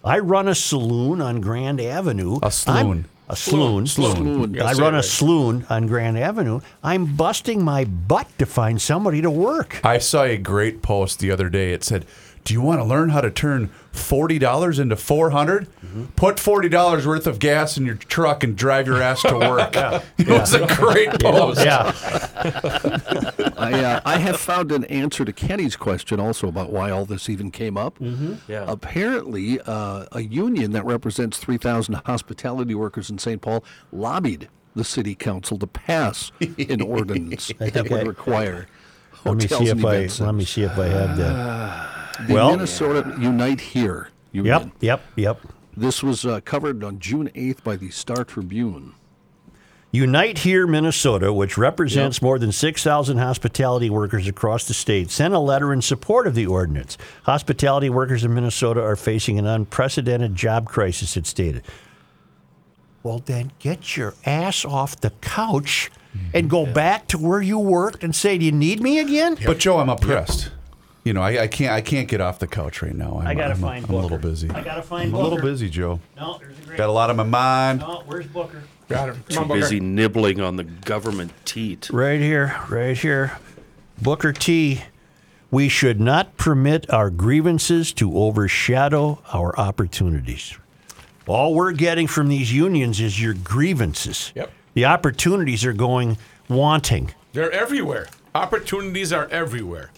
I run a saloon on Grand Avenue. A saloon. I'm- a saloon. Saloon. Yeah, I run a saloon on Grand Avenue. I'm busting my butt to find somebody to work. I saw a great post the other day. It said, "Do you want to learn how to turn forty dollars into 400? Put forty dollars worth of gas in your truck and drive your ass to work." It was a great post. Yeah. I, uh, I have found an answer to Kenny's question also about why all this even came up. Yeah. Apparently, uh, a union that represents 3,000 hospitality workers in St. Paul lobbied the city council to pass an ordinance that think would require Let me see if I event let me see if I have that. The well- Minnesota Unite Here union. Yep, yep, yep. This was uh, covered on June 8th by the Star Tribune. Unite Here Minnesota, which represents more than 6,000 hospitality workers across the state, sent a letter in support of the ordinance. Hospitality workers in Minnesota are facing an unprecedented job crisis, it stated. Well, then get your ass off the couch and go back to where you worked and say, Do you need me again? But Joe, I'm oppressed. You know, I, I can't I can't get off the couch right now. I'm, I gotta I'm, find I'm a little busy. I gotta find I'm a little Booker. busy, Joe. No, there's a great. Got a lot on my mind. No, where's Booker? Got it. Come Too on, Booker. busy nibbling on the government teat. Right here, right here. Booker T. We should not permit our grievances to overshadow our opportunities. All we're getting from these unions is your grievances. Yep. The opportunities are going wanting. They're everywhere. Opportunities are everywhere.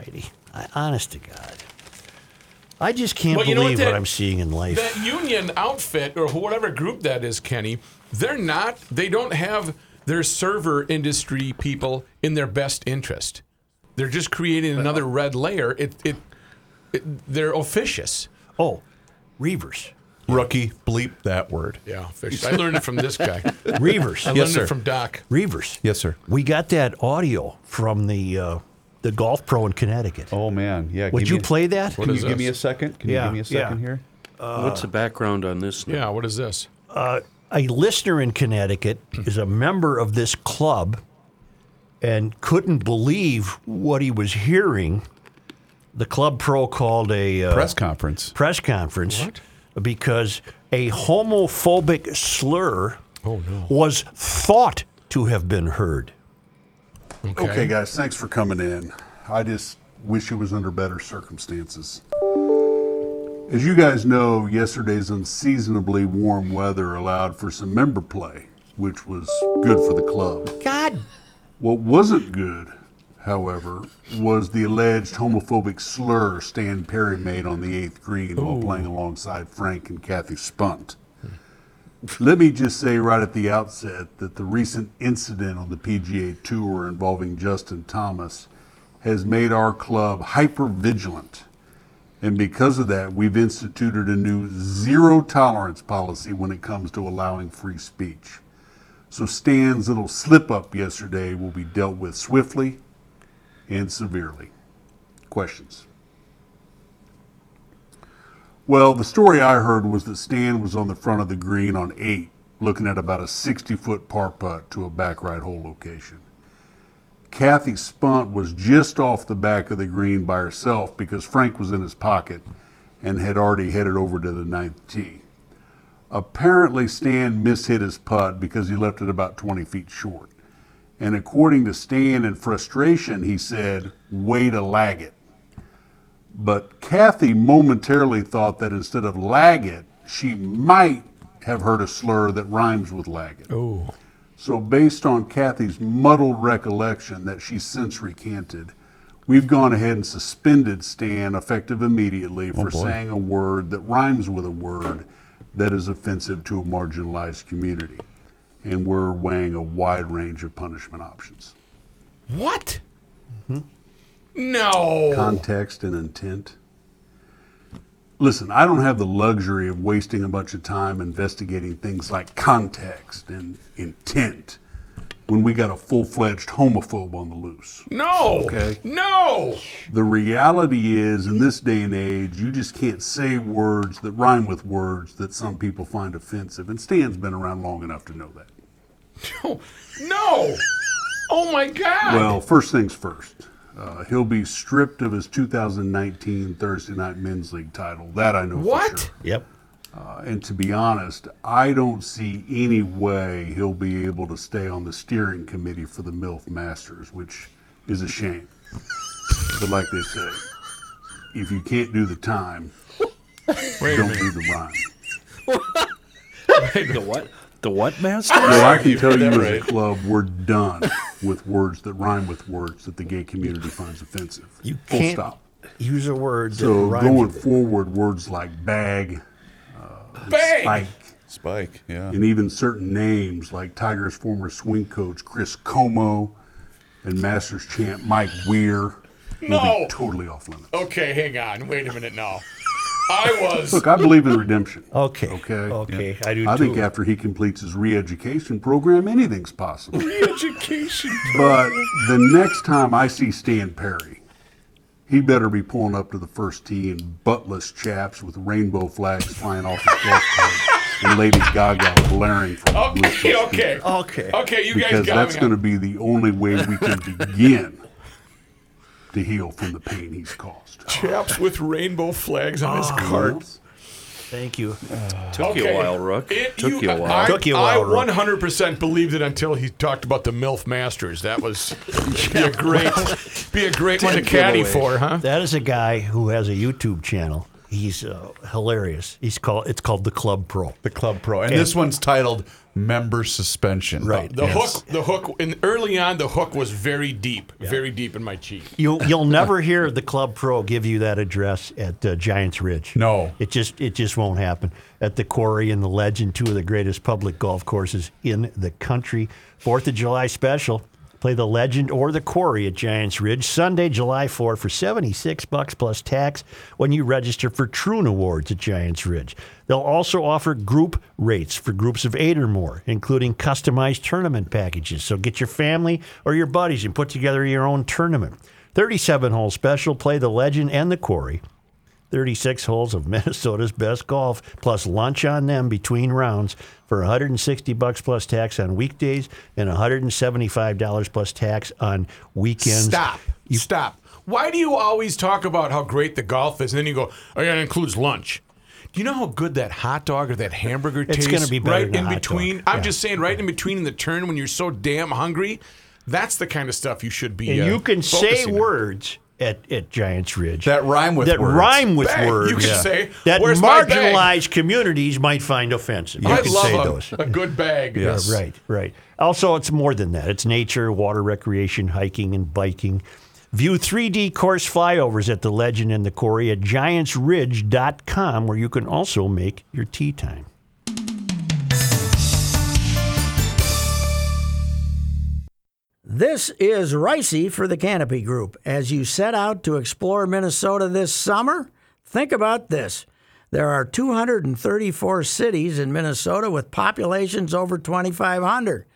God almighty. I, honest to God. I just can't Well, believe what what, I'm seeing in life. That union outfit or whatever group that is, Kenny, they're not, they don't have their server industry people in their best interest. They're just creating another red layer. It, it, it they're officious. oh, Reavers. Rookie, bleep that word. Yeah, officious. I learned it from this guy. Reavers. I Yes, learned sir. it from Doc. Reavers. Yes, sir. We got that audio from the uh, the golf pro in Connecticut. Oh man, yeah. Would you a- play that? What Can is you give me a second? Can Yeah, you give me a second yeah. here? Uh, What's the background on this? now? Yeah, what is this? Uh, a listener in Connecticut hmm. is a member of this club and couldn't believe what he was hearing. The club pro called a uh, Press conference. press conference What? because a homophobic slur oh, was thought to have been heard. Okay. guys, thanks for coming in. I just wish it was under better circumstances. As you guys know, yesterday's unseasonably warm weather allowed for some member play, which was good for the club. God, What wasn't good, however, was the alleged homophobic slur Stan Perry made on the eighth green while playing alongside Frank and Kathy Spunt. Let me just say right at the outset that the recent incident on the PGA Tour involving Justin Thomas has made our club hyper vigilant. And because of that, we've instituted a new zero tolerance policy when it comes to allowing free speech. So Stan's little slip up yesterday will be dealt with swiftly and severely. Questions? Well, the story I heard was that Stan was on the front of the green on eight, looking at about a 60 foot par putt to a back right hole location. Kathy Spunt was just off the back of the green by herself because Frank was in his pocket and had already headed over to the ninth tee. Apparently, Stan mishit his putt because he left it about 20 feet short. And according to Stan, in frustration, he said, Way to lag it. But Kathy momentarily thought that instead of lag it, she might have heard a slur that rhymes with lag it. Oh. So, based on Kathy's muddled recollection that she's since recanted, we've gone ahead and suspended Stan effective immediately oh, for saying a word that rhymes with a word that is offensive to a marginalized community. And we're weighing a wide range of punishment options. What? Mm-hmm. No. Context and intent. Listen, I don't have the luxury of wasting a bunch of time investigating things like context and intent when we got a full fledged homophobe on the loose. No. Okay. No. The reality is, in this day and age, you just can't say words that rhyme with words that some people find offensive. And Stan's been around long enough to know that. No. No. Oh my God. Well, first things first. Uh, he'll be stripped of his 2019 Thursday Night Men's League title. That I know for what? sure. Yep. Uh, and to be honest, I don't see any way he'll be able to stay on the steering committee for the MILF Masters, which is a shame. but like they say, if you can't do the time, Wait a don't minute. do the rhyme. The what? The what, master? Well, I can tell you that as a club, we're done with words that rhyme with words that the gay community finds offensive. You Full can't stop. use a word that So rhymes going with it. forward, words like bag, uh, Bang. spike, Spike, yeah. and even certain names like Tiger's former swing coach Chris Como and Masters champ Mike Weir will No. be totally off limits. Okay, hang on. Wait a minute now. I was. Look, I believe in redemption. Okay. Okay. Okay. I do I too. think after he completes his re-education program, anything's possible. Re education. But the next time I see Stan Perry, he better be pulling up to the first tee in buttless chaps with rainbow flags flying off his golf cart and Lady Gaga blaring from the Okay, okay. Okay. Okay, you guys Because got that's going to be the only way we can begin to heal from the pain he's caused. Chaps with rainbow flags on his cart. Thank you. Took you a while, Rook. It- Took you, a while. I, Took you a while, Rook. I 100% believed it until he talked about the MILF Masters. That was be a great, be a great one to caddy for, huh? That is a guy who has a YouTube channel. He's uh, hilarious. He's called. It's called the Club Pro. The Club Pro. And, And- this one's titled Member Suspension. Right. The Yes. hook, the hook, and early on, the hook was very deep, very deep in my cheek. You'll you'll never hear the Club Pro give you that address at uh, Giants Ridge. No. it just it just won't happen. At the Quarry and the Legend, two of the greatest public golf courses in the country. Fourth of July special. Play the Legend or the Quarry at Giants Ridge Sunday, July 4 for 76 bucks plus tax when you register for Troon Awards at Giants Ridge. They'll also offer group rates for groups of 8 or more, including customized tournament packages. So get your family or your buddies and put together your own tournament. 37 hole special, play the Legend and the Quarry. 36 holes of Minnesota's best golf, plus lunch on them between rounds for 160 bucks plus tax on weekdays and 175 dollars plus tax on weekends. Stop. You, Stop. Why do you always talk about how great the golf is, and then you go, "Oh yeah, it includes lunch." Do you know how good that hot dog or that hamburger It's tastes? gonna be right in between. dog. I'm Yeah. just saying, right in between in the turn when you're so damn hungry. That's the kind of stuff you should be. And uh, you can say on. words at, at Giants Ridge That rhyme with words. that words. rhyme with Bag. words You can say, that "Where's marginalized communities might find offensive. You I can love say a, those. a good bag. Yeah, right, right. Also, it's more than that. It's nature, water recreation, hiking, and biking. View 3D course flyovers at the Legend and the Quarry at giantsridge.com, where you can also make your tea time. This is Ricey for the Canopy Group. As you set out to explore Minnesota this summer, think about this. There are 234 cities in Minnesota with populations over 2,500.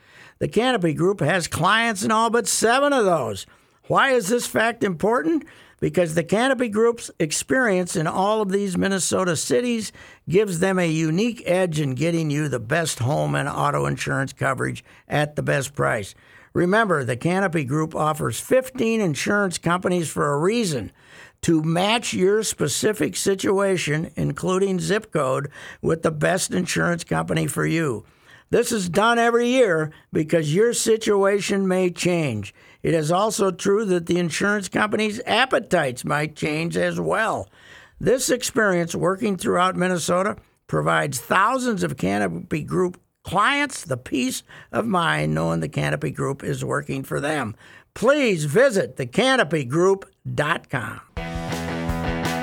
The Canopy Group has clients in all but seven of those. Why is this fact important? Because the Canopy Group's experience in all of these Minnesota cities gives them a unique edge in getting you the best home and auto insurance coverage at the best price. Remember, the Canopy Group offers 15 insurance companies for a reason to match your specific situation, including zip code, with the best insurance company for you. This is done every year because your situation may change. It is also true that the insurance company's appetites might change as well. This experience working throughout Minnesota provides thousands of Canopy Group clients the peace of mind knowing the Canopy Group is working for them. Please visit thecanopygroup.com.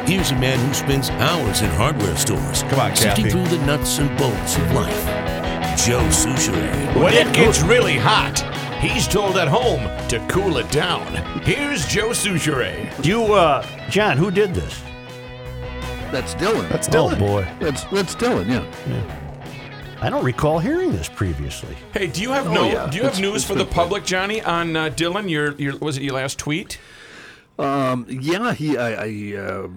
Here's a man who spends hours in hardware stores. Come on, sifting through the nuts and bolts of life. Joe Soucheray. When it gets really hot, he's told at home to cool it down. Here's Joe Soucheray. Do you, uh, John, who did this? That's Dylan. That's Dylan. Oh, boy. That's that's Dylan. Yeah. I don't recall hearing this previously. Hey, do you have Oh, no? yeah. Do you have It's- news it's for the been- public, Johnny, on uh, Dylan? Your, your was it your last tweet? Um, yeah, he I, I uh,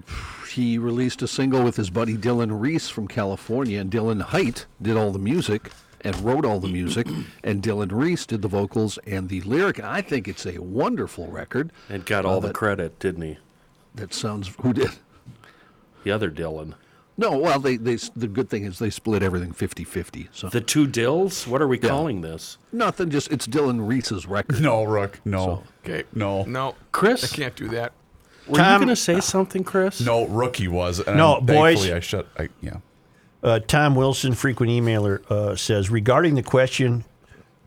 he released a single with his buddy Dylan Reese from California, and Dylan Height did all the music and wrote all the music, and Dylan Reese did the vocals and the lyric. I think it's a wonderful record. And got all Uh, the credit, didn't he? That sounds who did. The other Dylan. No, well, they, they the good thing is they split everything 50-50. So The two Dills? What are we calling this? nothing, just it's Dylan Reese's record. No, Rook. No. Okay. No. No, Chris? I can't do that. Were Tom- you going to say something, Chris? No, Rookie was. And No, boys. Thankfully, I shut. I, yeah. Uh, Tom Wilson, frequent emailer, uh, says regarding the question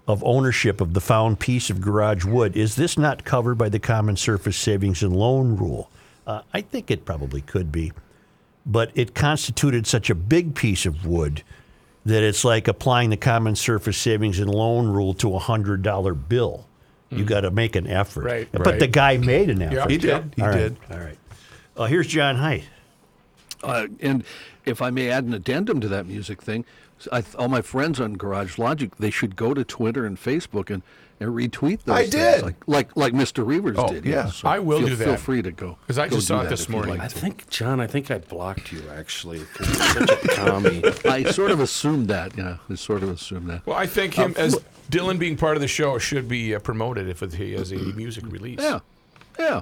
of ownership of the found piece of garage wood, is this not covered by the common surface savings and loan rule? Uh, I think it probably could be, but it constituted such a big piece of wood that it's like applying the common surface savings and loan rule to a hundred dollar bill. You got to make an effort, Right. But Right. the guy made an effort. Yeah, He did. He All right. did. All right. Uh, here's John Height. Uh, and if I may add an addendum to that music thing, I, all my friends on Garage Logic, they should go to Twitter and Facebook and, and retweet those. I things, did. like like like Mr. Reavers Oh, did. yeah. So I will feel, do Feel free to go because I go just saw it this morning. like I to. think, John, I think I blocked you, actually, because you're such a. I sort of assumed that. Yeah, I sort of assumed that. Well, I think him as Dylan being part of the show should be uh, promoted if he has a music release. Yeah, yeah.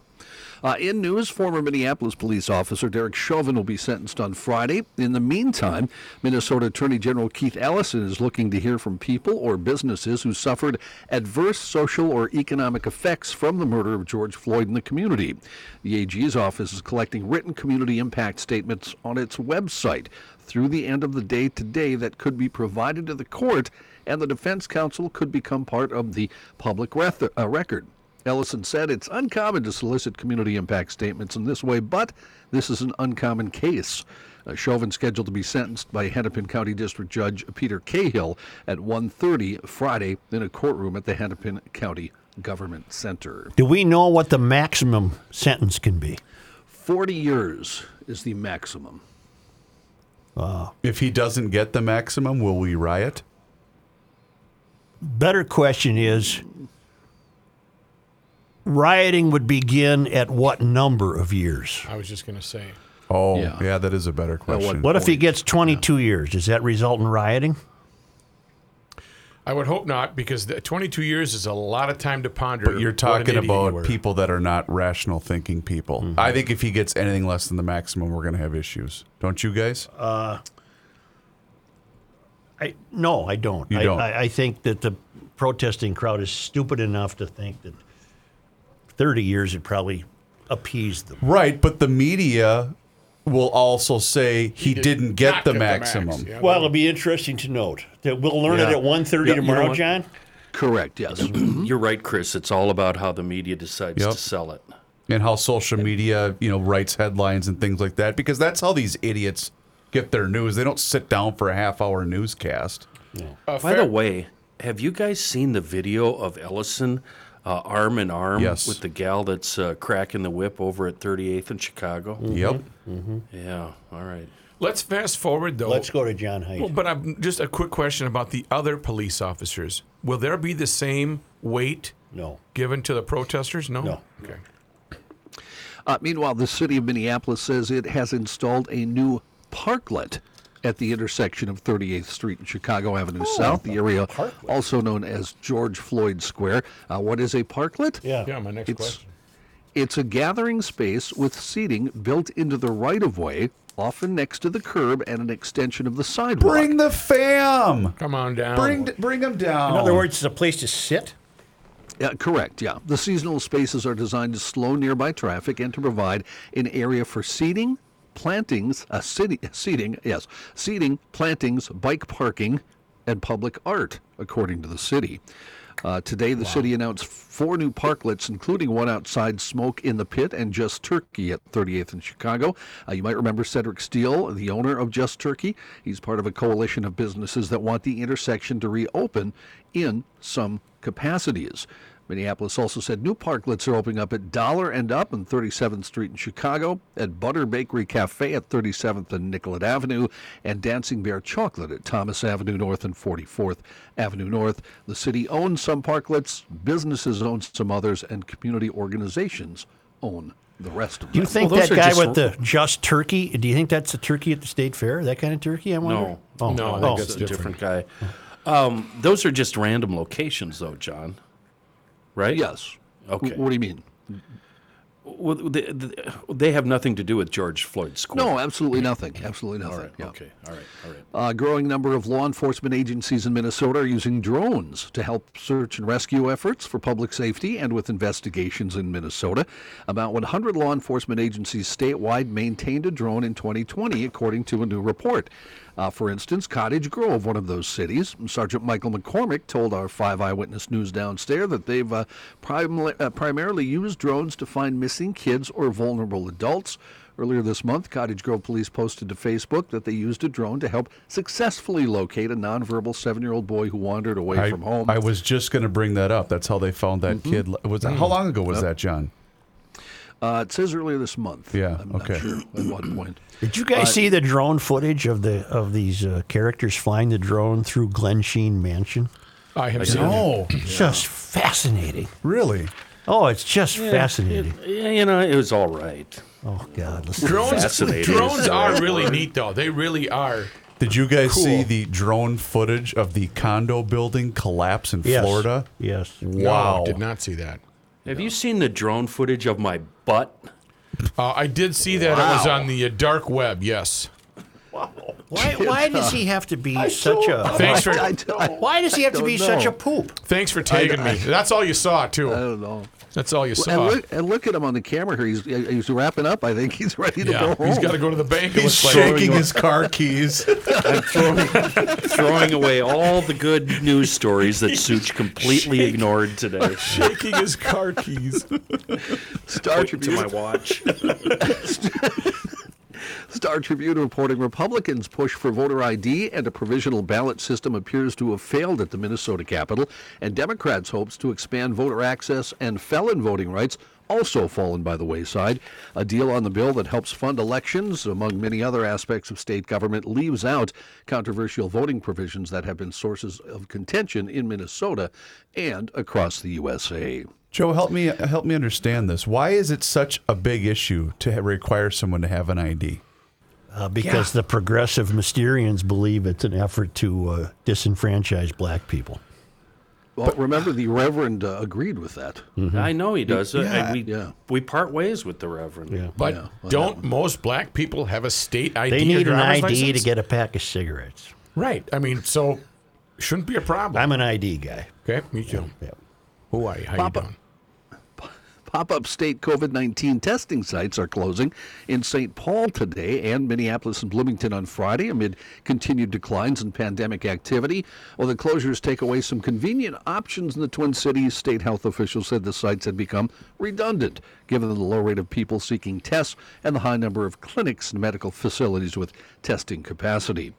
Uh, in news, former Minneapolis police officer Derek Chauvin will be sentenced on Friday. In the meantime, Minnesota Attorney General Keith Ellison is looking to hear from people or businesses who suffered adverse social or economic effects from the murder of George Floyd in the community. The AG's office is collecting written community impact statements on its website through the end of the day today that could be provided to the court, and the defense counsel could become part of the public uh, record. Ellison said it's uncommon to solicit community impact statements in this way, but this is an uncommon case. Uh, Chauvin scheduled to be sentenced by Hennepin County District Judge Peter Cahill at 1:30 Friday in a courtroom at the Hennepin County Government Center. Do we know what the maximum sentence can be? 40 years is the maximum. If he doesn't get the maximum, will we riot? Better question is rioting would begin at what number of years? I was just going to say. Oh, Yeah. yeah. that is a better question. What if he gets 22 years? Does that result in rioting? I would hope not, because 22 years is a lot of time to ponder. But you're talking idiot you about people that are not rational thinking people. Mm-hmm. I think if he gets anything less than the maximum, we're going to have issues. Don't you guys? I no, I don't. You I, don't. I, I think that the protesting crowd is stupid enough to think that 30 years would probably appease them. right, but the media will also say he, did didn't get the get the max, maximum. yeah. Well, it'll be interesting to note that we'll learn it at 1.30 Yeah, you know tomorrow. John. Correct, yes. You're right, Chris. It's all about how the media decides Yep. to sell it. and how social media, you know, writes headlines and things like that because that's how these idiots get their news. They don't sit down for a half hour newscast. Uh, By fair- the way, have you guys seen the video of Ellison uh, arm in arm Yes. with the gal that's uh, cracking the whip over at 38th in Chicago? Yep. Yeah, all right. Let's fast forward though. Let's go to John Haidt. Well, but I'm, just a quick question about the other police officers. Will there be the same weight no. given to the protesters? No. No. Okay. Uh, meanwhile, the city of Minneapolis says it has installed a new parklet at the intersection of 38th Street and Chicago Avenue South, the area also known as George Floyd Square. Uh, what is a parklet? Yeah. Yeah. My next It's- question. It's a gathering space with seating built into the right of way, often next to the curb and an extension of the sidewalk. Bring the fam. Come on down. Bring bring them down. In other words, it's a place to sit. Yeah, correct, yeah. The seasonal spaces are designed to slow nearby traffic and to provide an area for seating, plantings, uh, city, seating, yes, seating, plantings, bike parking, and public art, according to the city. Uh, today, the city announced four new parklets, including one outside Smoke in the Pit and Just Turkey at 38th in Chicago. Uh, you might remember Cedric Steele, the owner of Just Turkey. He's part of a coalition of businesses that want the intersection to reopen in some capacities. Minneapolis also said new parklets are opening up at Dollar and Up on 37th Street in Chicago, at Butter Bakery Cafe at 37th and Nicollet Avenue, and Dancing Bear Chocolate at Thomas Avenue North and 44th Avenue North. The city owns some parklets, businesses own some others, and community organizations own the rest of them. Do you think Well, that guy just- with the just turkey? Do you think that's the turkey at the state fair? That kind of turkey? I wonder. No. Oh, No, I oh, think That's that's a different guy. Um, those are just random locations, though, John. Right? Yes. Okay. What do you mean? Well, they, they have nothing to do with George Floyd's Square. No, absolutely nothing. Absolutely nothing. All right. yeah. Okay. All right. All right. A growing number of law enforcement agencies in Minnesota are using drones to help search and rescue efforts for public safety and with investigations in Minnesota. About 100 law enforcement agencies statewide maintained a drone in 2020, according to a new report. Uh, for instance, Cottage Grove, one of those cities, Sergeant Michael McCormick told our Five Eyewitness News downstairs that they've uh, prim- uh, primarily used drones to find missing kids or vulnerable adults. Earlier this month, Cottage Grove police posted to Facebook that they used a drone to help successfully locate a nonverbal seven-year-old boy who wandered away I, from home. I was just going to bring that up. That's how they found that Mm-hmm. kid. Was that, how long ago was that, John? Uh, it says earlier this month. Yeah, I'm okay. not sure at what point. Did you guys see the drone footage of the of these uh, characters flying the drone through Glensheen Mansion? I have seen No, Just fascinating. really. Oh, it's just fascinating. Yeah, you know, it was all right. oh God, listen. Drones, drones are really neat, though. They really are. Did you guys see the drone footage of the condo building collapse in Yes. Florida? Yes. Wow. No, did not see that. Have you seen the drone footage of my butt? Uh, I did see that it was on the uh, dark web. Yes. Why, why does he have to be such a? Thanks for I, I, Why does he have to don't be such know. a poop? thanks for tagging me. That's all you saw too. I don't know. That's all you And saw. look, and look at him on the camera here. He's he's wrapping up. I think he's ready to yeah, go home. he's got to go to the bank. He's looks like. shaking his car keys. I'm throwing, throwing away all the good news stories that Such completely ignored today. shaking his car keys. Star Pointing to my watch. Star Tribune reporting Republicans' push for voter ID and a provisional ballot system appears to have failed at the Minnesota Capitol, and Democrats' hopes to expand voter access and felon voting rights also fallen by the wayside. A deal on the bill that helps fund elections, among many other aspects of state government, leaves out controversial voting provisions that have been sources of contention in Minnesota and across the USA. Joe, help me help me understand this. Why is it such a big issue to require someone to have an ID? Uh, because the progressive Mysterians believe it's an effort to uh, disenfranchise black people. Well, remember, the Reverend uh, agreed with that. I know he does. Uh, Yeah. we, Yeah. we part ways with the Reverend. Yeah. But Yeah, well, don't most black people have a state ID? They need an ID license? to get a pack of cigarettes. right. I mean, so shouldn't be a problem. I'm an ID guy. okay, me too. Yeah. Who are you? How Papa- you doing? Pop up state COVID 19 testing sites are closing in St. Paul today and Minneapolis and Bloomington on Friday amid continued declines in pandemic activity. While the closures take away some convenient options in the Twin Cities, state health officials said the sites had become redundant given the low rate of people seeking tests and the high number of clinics and medical facilities with testing capacity.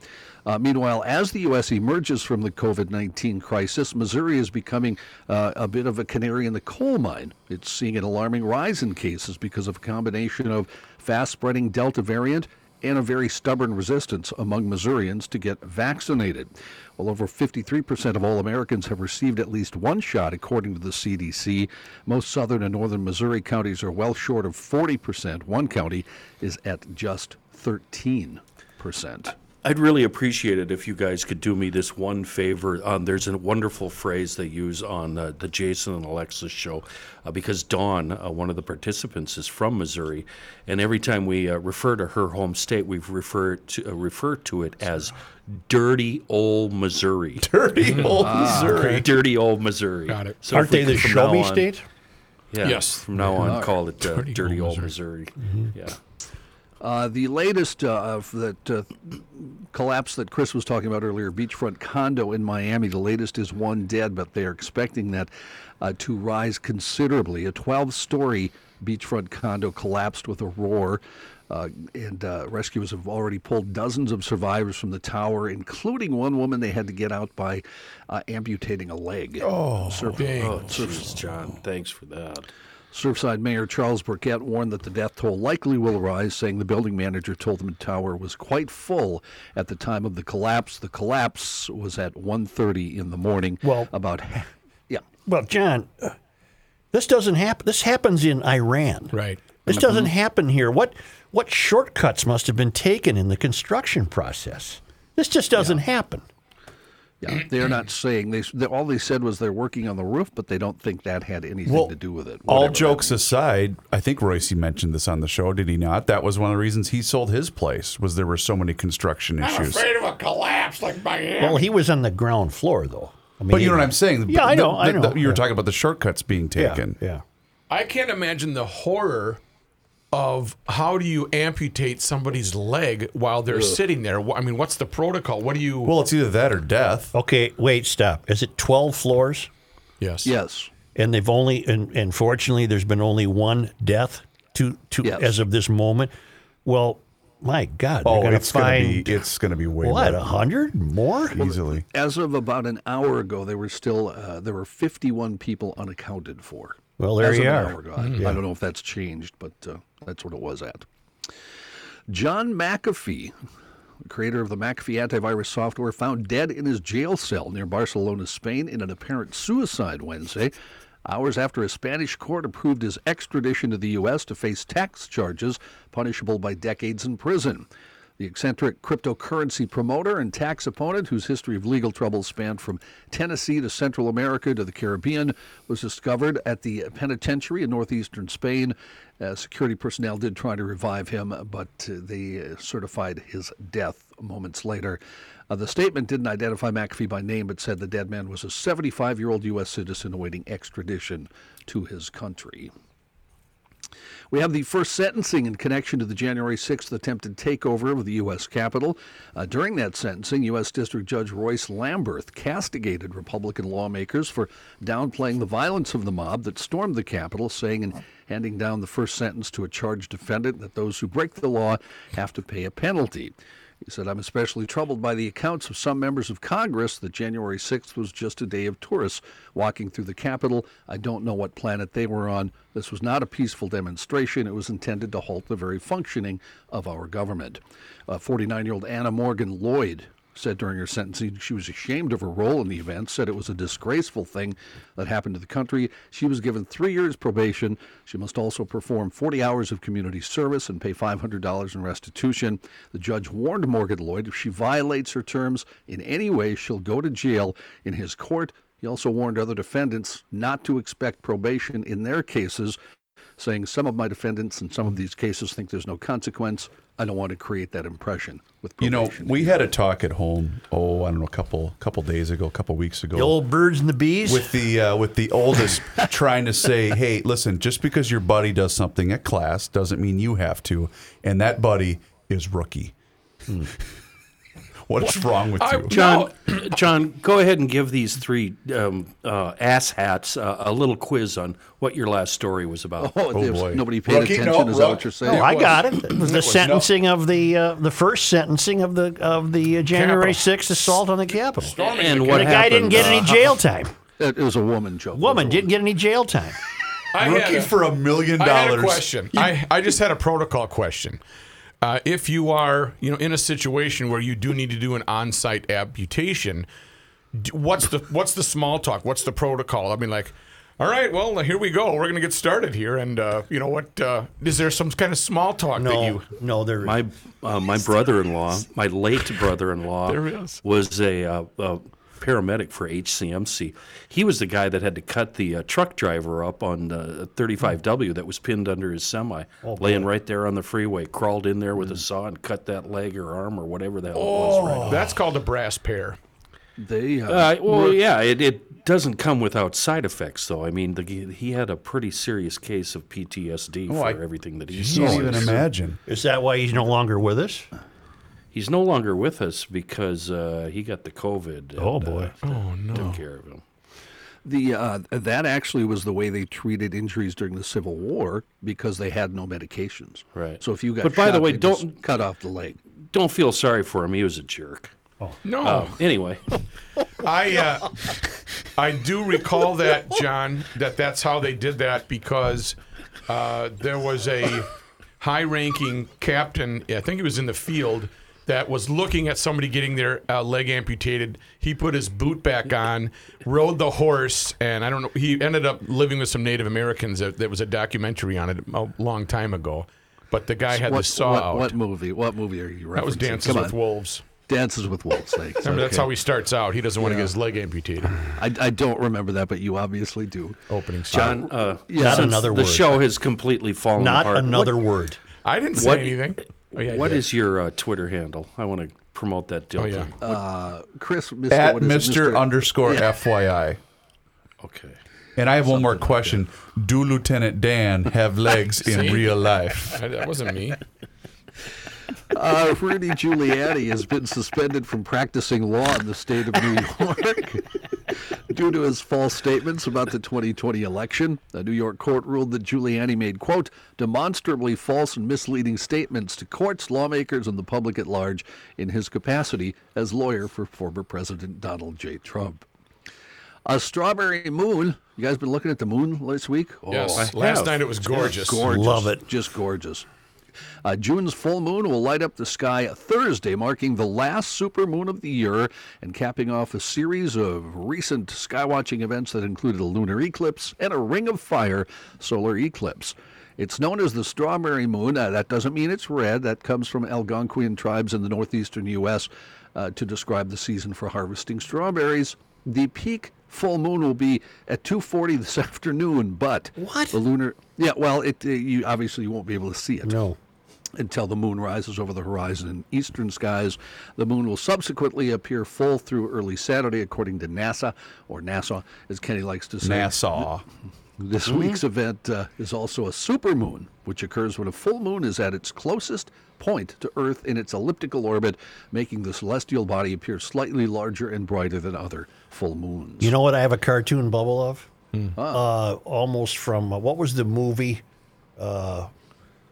Uh, meanwhile, as the U.S. emerges from the COVID 19 crisis, Missouri is becoming uh, a bit of a canary in the coal mine. It's seeing an alarming rise in cases because of a combination of fast spreading Delta variant and a very stubborn resistance among Missourians to get vaccinated. Well, over 53% of all Americans have received at least one shot, according to the CDC. Most southern and northern Missouri counties are well short of 40%. One county is at just 13%. I'd really appreciate it if you guys could do me this one favor. Um, there's a wonderful phrase they use on uh, the Jason and Alexis show uh, because Dawn, uh, one of the participants, is from Missouri, and every time we uh, refer to her home state, we've referred to uh, referred to it as dirty old Missouri. Dirty old Missouri. Dirty old Missouri. Got it. So Aren't they the could show me on- state? Yeah. Yes. From now on, call it uh, dirty, Dirty old old Missouri. Yeah. Uh, the latest uh, of that uh, collapse that Chris was talking about earlier, beachfront condo in Miami. The latest is one dead, but they are expecting that uh, to rise considerably. A 12-story beachfront condo collapsed with a roar. Uh, and uh, rescuers have already pulled dozens of survivors from the tower, including one woman they had to get out by uh, amputating a leg. Oh, dang. Oh, jeez, John. Thanks for that. Surfside Mayor Charles Burkett warned that the death toll likely will rise, saying the building manager told him the tower was quite full at the time of the collapse. The collapse was at 1.30 in the morning. Well- about yeah. Well, John, uh, this doesn't happen. This happens in Iran. Right. This doesn't happen here. What what shortcuts must have been taken in the construction process? This just doesn't happen. Yeah, they're not saying they, they. All they said was they're working on the roof, but they don't think that had anything Well, to do with it. All jokes aside, I think Royce mentioned this on the show, did he not? That was one of the reasons he sold his place was there were so many construction issues. Afraid of a collapse like Miami. Well, he was on the ground floor, though. I mean, But you know what I'm saying? Yeah, I know. the- I know. the- you were Yeah. talking about the shortcuts being Yeah, taken. Yeah. I can't imagine the horror of how do you amputate somebody's leg while they're sitting there? I mean, what's the protocol? What do you? Well, it's either that or death. Okay, wait, stop. Is it 12 floors? yes. Yes. And they've only, and, and fortunately, there's been only one death to, to Yes. as of this moment. Well, my God, Oh, going to it's gonna be it's gonna be way what more a hundred more. easily. As of about an hour ago, there were still uh, there were 51 people unaccounted for. Well, there As you are. An hour ago. I- I don't know if that's changed, but uh, that's what it was at. John McAfee, creator of the McAfee antivirus software, found dead in his jail cell near Barcelona, Spain, in an apparent suicide Wednesday, hours after a Spanish court approved his extradition to the U.S. to face tax charges punishable by decades in prison. The eccentric cryptocurrency promoter and tax opponent, whose history of legal trouble spanned from Tennessee to Central America to the Caribbean, was discovered at the penitentiary in northeastern Spain. Uh, security personnel did try to revive him, but uh, they uh, certified his death moments later. Uh, the statement didn't identify McAfee by name, but said the dead man was a 75 year old U.S. citizen awaiting extradition to his country. We have the first sentencing in connection to the January 6th attempted takeover of the U.S. Capitol. Uh, during that sentencing, U.S. District Judge Royce Lamberth castigated Republican lawmakers for downplaying the violence of the mob that stormed the Capitol, saying in handing down the first sentence to a charged defendant that those who break the law have to pay a penalty. He said, I'm especially troubled by the accounts of some members of Congress that January 6th was just a day of tourists walking through the Capitol. I don't know what planet they were on. This was not a peaceful demonstration. It was intended to halt the very functioning of our government. Uh, 49 year old Anna Morgan Lloyd said during her sentencing she was ashamed of her role in the event, said it was a disgraceful thing that happened to the country. She was given three years probation. She must also perform 40 hours of community service and pay $500 in restitution. The judge warned Morgan Lloyd if she violates her terms in any way, she'll go to jail in his court. He also warned other defendants not to expect probation in their cases, saying some of my defendants in some of these cases think there's no consequence. I don't want to create that impression with You know, we had a talk at home. Oh, I don't know, a couple couple days ago, a couple weeks ago. The old birds and the bees. with the uh, with the oldest trying to say, "Hey, listen, just because your buddy does something at class doesn't mean you have to." And that buddy is rookie. What's wrong with you? John, John, go ahead and give these three um, uh, ass hats uh, a little quiz on what your last story was about. Oh, there's- boy. nobody paid Rookie? attention. No, is that what you're saying? Oh, I got it. It was the was no- sentencing of the uh, the first sentencing of the of the uh, January 6th assault on the Capitol. and what the what guy didn't happened? get any Uh, jail time. It, it was a woman joke. Woman didn't get any jail time. I had Rookie a- for a million I had a dollars. question. I, I just had a protocol question. Uh, if you are, you know, in a situation where you do need to do an on-site amputation, what's the what's the small talk? What's the protocol? I mean, like, all right, well, here we go. We're going to get started here, and uh, you know what? Uh, is there some kind of small talk that No, you? no, there. My uh, my brother-in-law, my late brother-in-law, There is. was a, uh, a paramedic for HCMC. He was the guy that had to cut the uh, truck driver up on uh, 35W that was pinned under his semi, laying right there on the freeway. Crawled in there with a saw and cut that leg or arm or whatever the hell was. Right. That's called a brass pair. They uh, Uh, well, yeah, it, it doesn't come without side effects, though. I mean, the, he had a pretty serious case of PTSD for I everything that he saw. Can't saw. even imagine. Is that why he's no longer with us? He's no longer with us because uh, he got the COVID. And, Oh, boy. Uh, oh no! Took care of him. The uh, that actually was the way they treated injuries during the Civil War because they had no medications. Right. So if you got But by the way, don't- cut off the leg. Don't feel sorry for him. He was a jerk. Oh no. Uh, anyway, I uh, I do recall that, John, that that's how they did that because uh, there was a high-ranking captain. I think he was in the field that was looking at somebody getting their uh, leg amputated. He put his boot back on, rode the horse, and I don't know. He ended up living with some Native Americans. There there was a documentary on it a long time ago. But the guy had what, the saw what, out. what movie? What movie are you referencing? that was Dances Come with on. Wolves. Dances with Wolves. Thanks. Remember, that's Okay. how he starts out. He doesn't want to get his leg amputated. I, I don't remember that, but you obviously do. Opening scene. John, uh, Not since another the word. show has completely fallen Not apart. another what, word. I didn't say What- anything. Oh, yeah, What did. is your uh, Twitter handle? I want to promote that deal. Oh, yeah. Uh, Chris, Mr. At what is it, Mr. underscore Yeah. FYI. Okay. And I have one more question. Do Lieutenant Dan have legs in real life? That wasn't me. Uh, Rudy Giuliani has been suspended from practicing law in the state of New York due to his false statements about the 2020 election. A New York court ruled that Giuliani made, quote, demonstrably false and misleading statements to courts, lawmakers, and the public at large in his capacity as lawyer for former President Donald J. Trump. A strawberry moon. You guys been looking at the moon this week? Oh, Yes. I Last have. night it was gorgeous. gorgeous. Love it. Just gorgeous. Uh, June's full moon will light up the sky Thursday, marking the last supermoon of the year and capping off a series of recent skywatching events that included a lunar eclipse and a ring of fire solar eclipse. It's known as the strawberry moon. Uh, that doesn't mean it's red. That comes from Algonquian tribes in the northeastern U.S. Uh, to describe the season for harvesting strawberries. The peak full moon will be at 2:40 this afternoon, but What? the lunar yeah, well, it uh, you obviously you won't be able to see it No. Until the moon rises over the horizon in eastern skies. The moon will subsequently appear full through early Saturday, according to NASA, or NASA, as Kenny likes to say. Nassau. This week's event uh, is also a supermoon, which occurs when a full moon is at its closest point to Earth in its elliptical orbit, making the celestial body appear slightly larger and brighter than other full moons. You know what I have a cartoon bubble of? Uh, almost from uh, what was the movie?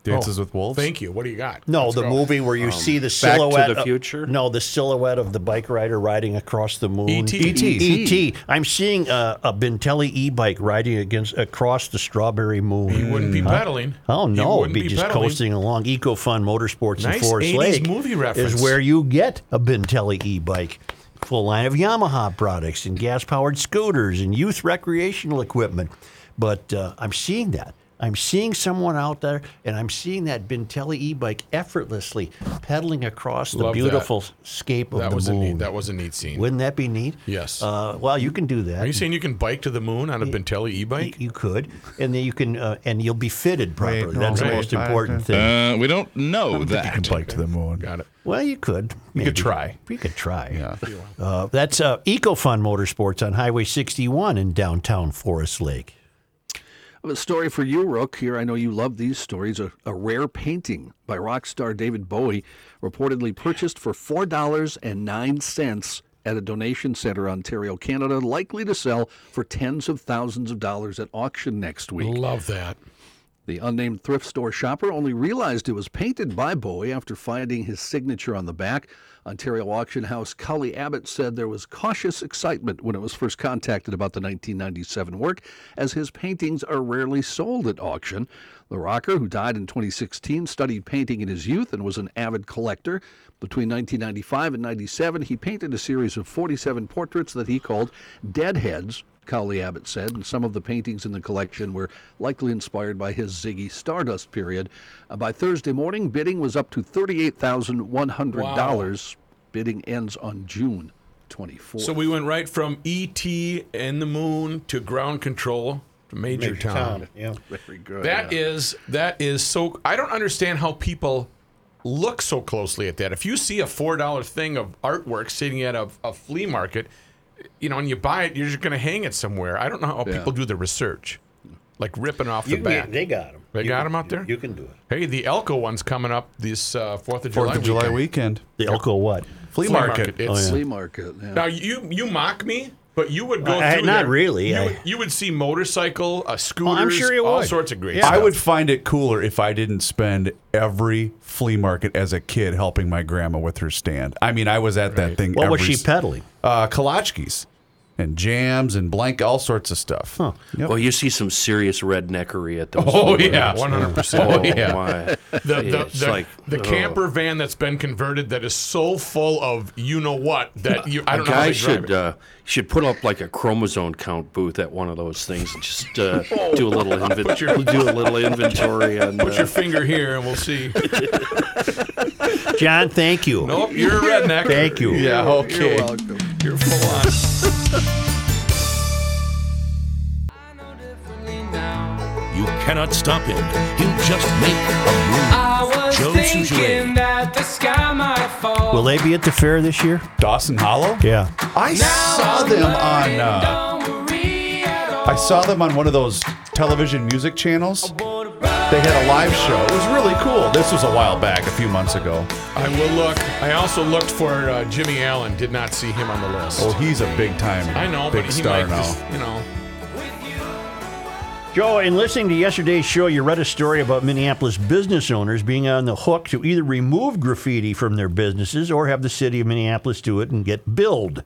Dances with Wolves. Thank you. What do you got? no, Let's the go. movie where you Um, see the Back to silhouette. the of- Future? no, the silhouette of the bike rider riding across the moon. E.T.. E.T. E.T.. E.T. I'm seeing a, a Bintelli e-bike riding against across the strawberry moon. He wouldn't be pedaling. Oh He no, it'd wouldn't be, be just pedaling. coasting along. EcoFun Motorsports in Nice Forest 80s Lake movie is where you get a Bintelli e-bike. Full line of Yamaha products and gas-powered scooters and youth recreational equipment. But uh, I'm seeing that. I'm seeing someone out there, and I'm seeing that Bintelli e-bike effortlessly pedaling across the Love that. beautiful scape of That the was a neat. That was a neat scene. Wouldn't that be neat? Yes. Uh, well, you can do that. Are you saying you can bike to the moon on a Bintelli e-bike? You could, and then you can, uh, and you'll be fitted properly. no, That's the most I- important thing. Uh, we don't know that. You can bike to the moon. Got it. Well, you could. You could try. You could try. Yeah. Uh, that's uh, EcoFun Motorsports on Highway 61 in downtown Forest Lake. I have a story for you, Rook. Here, I know you love these stories. A, a rare painting by rock star David Bowie, reportedly purchased for four dollars and nine cents at a donation center, Ontario, Canada, likely to sell for tens of thousands of dollars at auction next week. Love that. The unnamed thrift store shopper only realized it was painted by Bowie after finding his signature on the back. Ontario auction house Cowley Abbott said there was cautious excitement when it was first contacted about the 1997 work, as his paintings are rarely sold at auction. The rocker, who died in 2016, studied painting in his youth and was an avid collector. Between 1995 and 97, he painted a series of 47 portraits that he called Deadheads, Cowley Abbott said, and some of the paintings in the collection were likely inspired by his Ziggy Stardust period. Uh, by Thursday morning, bidding was up to $38,100. Wow. Bidding ends on June 24th. So we went right from E.T. and the moon to ground control Major, Major Town. Town, yeah. Very good. That yeah. is that is so. I don't understand how people look so closely at that. If you see a four dollar thing of artwork sitting at a, a flea market, you know, and you buy it, you're just going to hang it somewhere. I don't know how Yeah. people do the research, like ripping off You the can back. get- they got them. They got them out there? You can do it. Hey, the Elko one's coming up this uh, Fourth of July. Fourth of July weekend. weekend. The Elko what? Flea, Flea market. market. It's, Flea market. Yeah. Now you you mock me, but you would go I- through not there. really, You, I- would, you would see motorcycle, uh, scooters, sure you all would. sorts of great Yeah. stuff. I would find it cooler if I didn't spend every flea market as a kid helping my grandma with her stand. I mean, I was at that thing. What was every she s- peddling? Uh, Kolachkis and jams and blank, all sorts of stuff. Huh. Yep. Well, you see some serious redneckery at those. Oh, flea yeah. One hundred percent. Oh yeah. my! The, the, the, like the oh. camper van that's been converted that is so full of you know what that you I A don't know guy they should uh, should put up like a chromosome count booth at one of those things and just uh, Oh. do a little inventory. do a little inventory and Put uh, your finger here and we'll see. John, thank you. Nope, you're a redneck. Thank you. Yeah, okay. You're welcome. You're full on. You cannot stop him. He'll just make a move. Joe Soucheray. Will they be at the fair this year? Dawson Hollow? Yeah. I saw them on. Uh, I saw them on one of those television music channels. They had a live show. It was really cool. This was a while back, a few months ago. I will look. I also looked for uh, Jimmy Allen. Did not see him on the list. Oh, he's a big time. I know, big but he star might now. just you know. Joe, in listening to yesterday's show, you read a story about Minneapolis business owners being on the hook to either remove graffiti from their businesses or have the city of Minneapolis do it and get billed.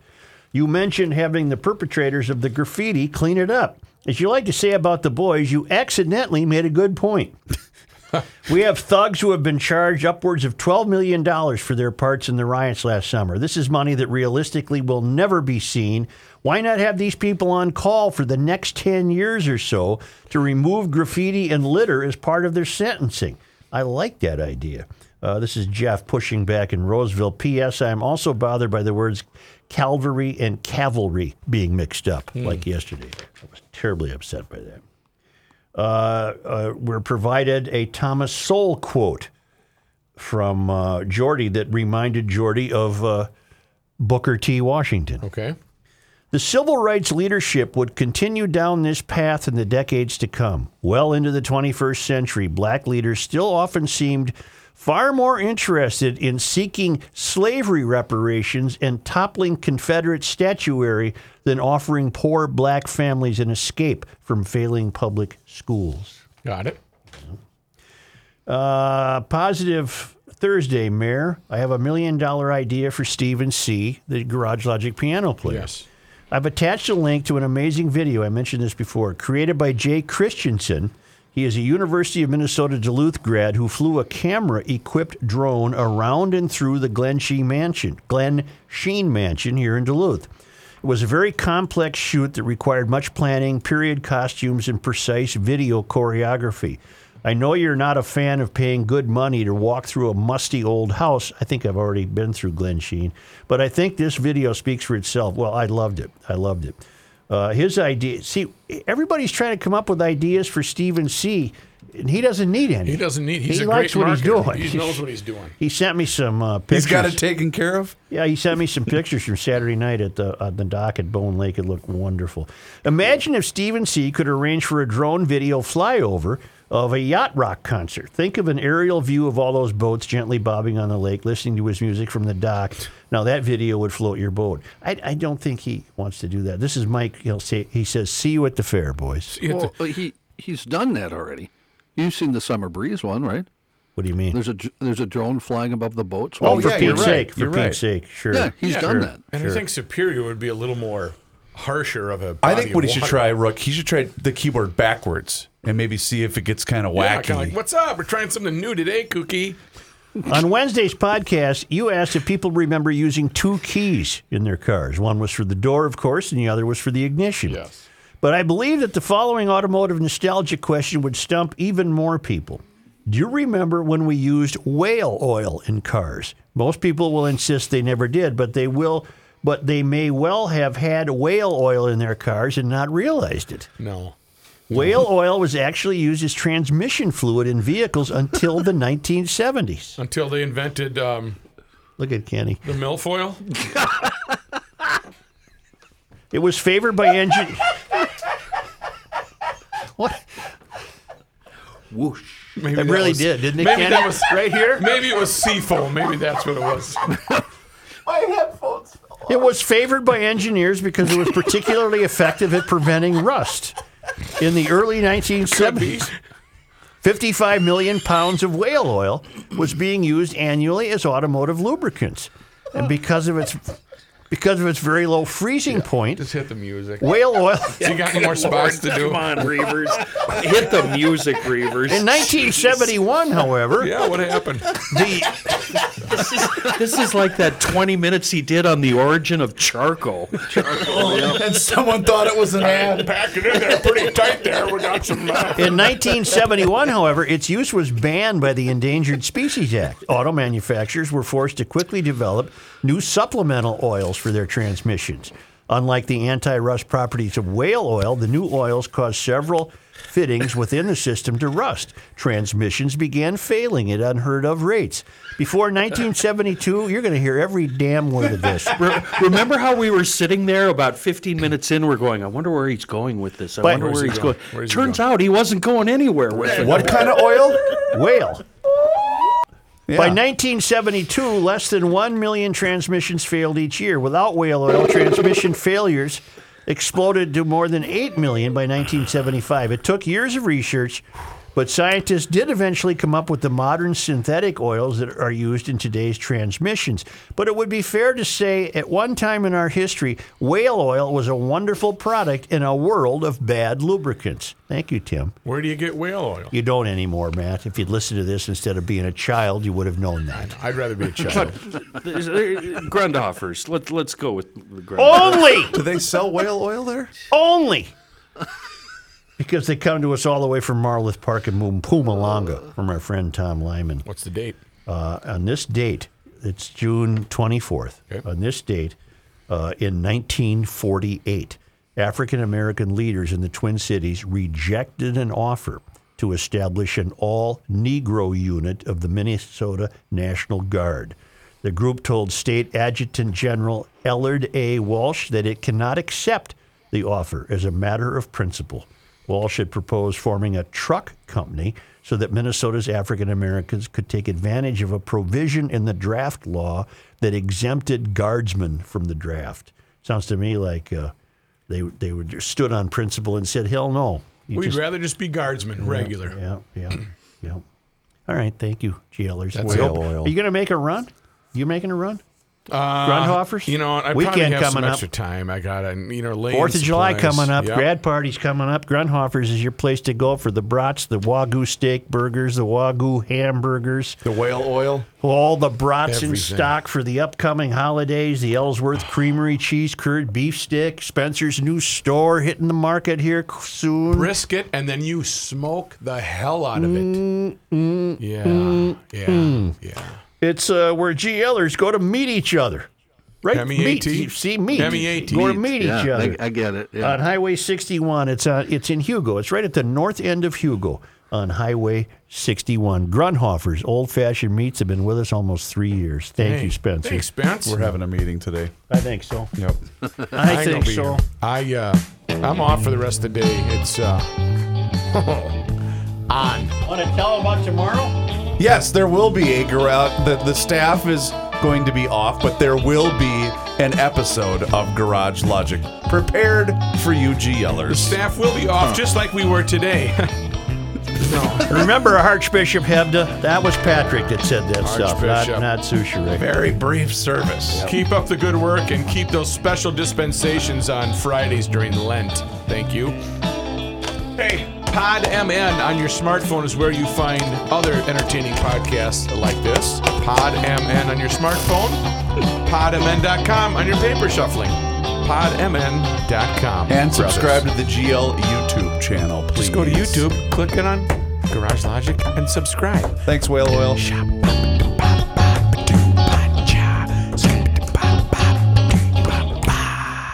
You mentioned having the perpetrators of the graffiti clean it up. As you like to say about the boys, you accidentally made a good point. we have thugs who have been charged upwards of $12 million for their parts in the riots last summer. This is money that realistically will never be seen Why not have these people on call for the next 10 years or so to remove graffiti and litter as part of their sentencing? I like that idea. Uh, this is Jeff pushing back in Roseville. P.S. I'm also bothered by the words Calvary and cavalry being mixed up like yesterday. I was terribly upset by that. Uh, uh, we're provided a Thomas Sowell quote from uh, Jordy that reminded Jordy of uh, Booker T. Washington. Okay. The civil rights leadership would continue down this path in the decades to come. Well into the 21st century, black leaders still often seemed far more interested in seeking slavery reparations and toppling Confederate statuary than offering poor black families an escape from failing public schools. Got it. Uh, positive Thursday, Mayor. I have a million dollar idea for Stephen C., the Garage Logic piano player. Yes. I've attached a link to an amazing video. I mentioned this before, created by Jay Christensen. He is a University of Minnesota Duluth grad who flew a camera equipped drone around and through the Glensheen Mansion, Glen Sheen Mansion here in Duluth. It was a very complex shoot that required much planning, period costumes, and precise video choreography. I know you're not a fan of paying good money to walk through a musty old house. I think I've already been through Glensheen, but I think this video speaks for itself. Well, I loved it. I loved it. Uh, his idea. See, everybody's trying to come up with ideas for Stephen C. And he doesn't need any. He doesn't need. He's he a likes great what he's doing. He knows what he's doing. He sent me some uh, pictures. He's got it taken care of. Yeah, he sent me some pictures from Saturday night at the at the dock at Bone Lake. It looked wonderful. Imagine if Stephen C. could arrange for a drone video flyover of a yacht rock concert. Think of an aerial view of all those boats gently bobbing on the lake, listening to his music from the dock. Now that video would float your boat. I, I don't think he wants to do that. This is Mike. He'll say he says, "See you at the fair, boys." Well, he he's done that already. You've seen the summer breeze one, right? What do you mean? There's a there's a drone flying above the boats. Oh, while for he's- Pete's sake! For Pete's sake, sure. Yeah, he's Yeah. done Sure. that. And I think Superior would be a little more harsher of a. I body think what of he should try, Rook, he should try the keyboard backwards and maybe see if it gets kind of Yeah, wacky. kind of like, what's up? We're trying something new today, Cookie. On Wednesday's podcast, you asked if people remember using two keys in their cars. One was for the door, of course, and the other was for the ignition. Yes. But I believe that the following automotive nostalgia question would stump even more people. Do you remember when we used whale oil in cars? Most people will insist they never did, but they will but they may well have had whale oil in their cars and not realized it. No. Whale oil was actually used as transmission fluid in vehicles until the 1970s. Until they invented um, Look at Kenny. the milfoil. It was favored by engine. what? Whoosh. Maybe It that really was- did, didn't it, Maybe Kenny? that was Right here? Maybe it was seafoam. Maybe that's what it was. My headphones. It was favored by engineers because it was particularly effective at preventing rust. In the early 1970s, 55 million pounds of whale oil was being used annually as automotive lubricants. And because of its because of its very low freezing point, Just hit the music. whale oil So you got any more spots to do? Come on, Reavers. Hit the music, Reavers. in 1971, however, Yeah, what happened? the This is like that 20 minutes he did on the origin of charcoal. Charcoal. And someone thought it was an ad. Pack it in there pretty tight there. We got some. Uh, In 1971, however, its use was banned by the Endangered Species Act. Auto manufacturers were forced to quickly develop new supplemental oils for their transmissions. Unlike the anti rust properties of whale oil, the new oils caused several fittings within the system to rust. Transmissions began failing at unheard of rates. Before 1972, you're going to hear every damn word of this. Remember how we were sitting there about 15 minutes in? We're going, I wonder where he's going with this. I But- wonder Where's where he he's going? going. Where's he Turns going? out he wasn't going anywhere with it. What kind of oil? Whale. By 1972, less than 1 million transmissions failed each year. Without whale oil, transmission failures exploded to more than 8 million by 1975. It took years of research But scientists did eventually come up with the modern synthetic oils that are used in today's transmissions. But it would be fair to say at one time in our history, whale oil was a wonderful product in a world of bad lubricants. Thank you, Tim. Where do you get whale oil? You don't anymore, Matt. If you'd listened to this instead of being a child, you would have known that. I'd rather be a child. Grundhofers. Let, let's go with the Grundhofers. Only! Do they sell whale oil there? Only! Because they come to us all the way from Marloth Park in Mpumalanga from our friend Tom Lyman. What's the date? Uh, on this date, it's June 24th. Okay. On this date, uh, in 1948, African American leaders in the Twin Cities rejected an offer to establish an all Negro unit of the Minnesota National Guard. The group told State Adjutant General Ellard A. Walsh that it cannot accept the offer as a matter of principle. Walsh had proposed forming a truck company so that Minnesota's African Americans could take advantage of a provision in the draft law that exempted guardsmen from the draft. Sounds to me like uh, they they were just stood on principle and said, "Hell no." You We'd just- rather just be guardsmen, regular. yeah, yeah, yeah. All right, thank you, GLers. That's We hope- oil. Are you going to make a run? You making a run? Uh, Grundhoffers? You know, I Weekend probably have some coming up. extra time. I got to, you know, in Fourth of July coming up. Yep. Grad party's coming up. Grundhofers is your place to go for the brats, the wagyu steak burgers, the wagyu hamburgers, The whale oil? all the brats in stock for the upcoming holidays. The Ellsworth Creamery cheese curd beef stick. Spencer's new store hitting the market here soon. Brisket, and then you smoke the hell out of it. Mm, yeah, yeah, yeah. It's uh, where GLers go to meet each other. Right? M.E.A.T.. Meet. See, meet. M.E.A.T.. Go to meet yeah, each other. I, I get it. Yeah. on Highway 61. It's uh, it's in Hugo. It's right at the north end of Hugo on Highway 61. Grundhofer's Old Fashioned Meats have been with us almost three years. Thank Hey, you, Spencer. Thanks, Spence. We're having a meeting today. I think so. Yep. I ain't gonna think be so. here. I uh, I'm off for the rest of the day. It's uh, on. Want to tell about tomorrow? Yes, there will be a garage. The, the staff is going to be off, but there will be an episode of Garage Logic prepared for you GLers. Staff will be off just like we were today. Remember Archbishop Hebda? That was Patrick that said that stuff, not, Archbishop. not Soucheray. Very brief service. keep up the good work and keep those special dispensations on Fridays during Lent. Thank you. Hey, Pod MN on your smartphone is where you find other entertaining podcasts like this. Pod MN on your smartphone. PodMN.com on your paper shuffling. PodMN.com. And brothers. subscribe to the GL YouTube channel, please. Just go to YouTube, click it on Garage Logic, and subscribe. Thanks, Whale Oil.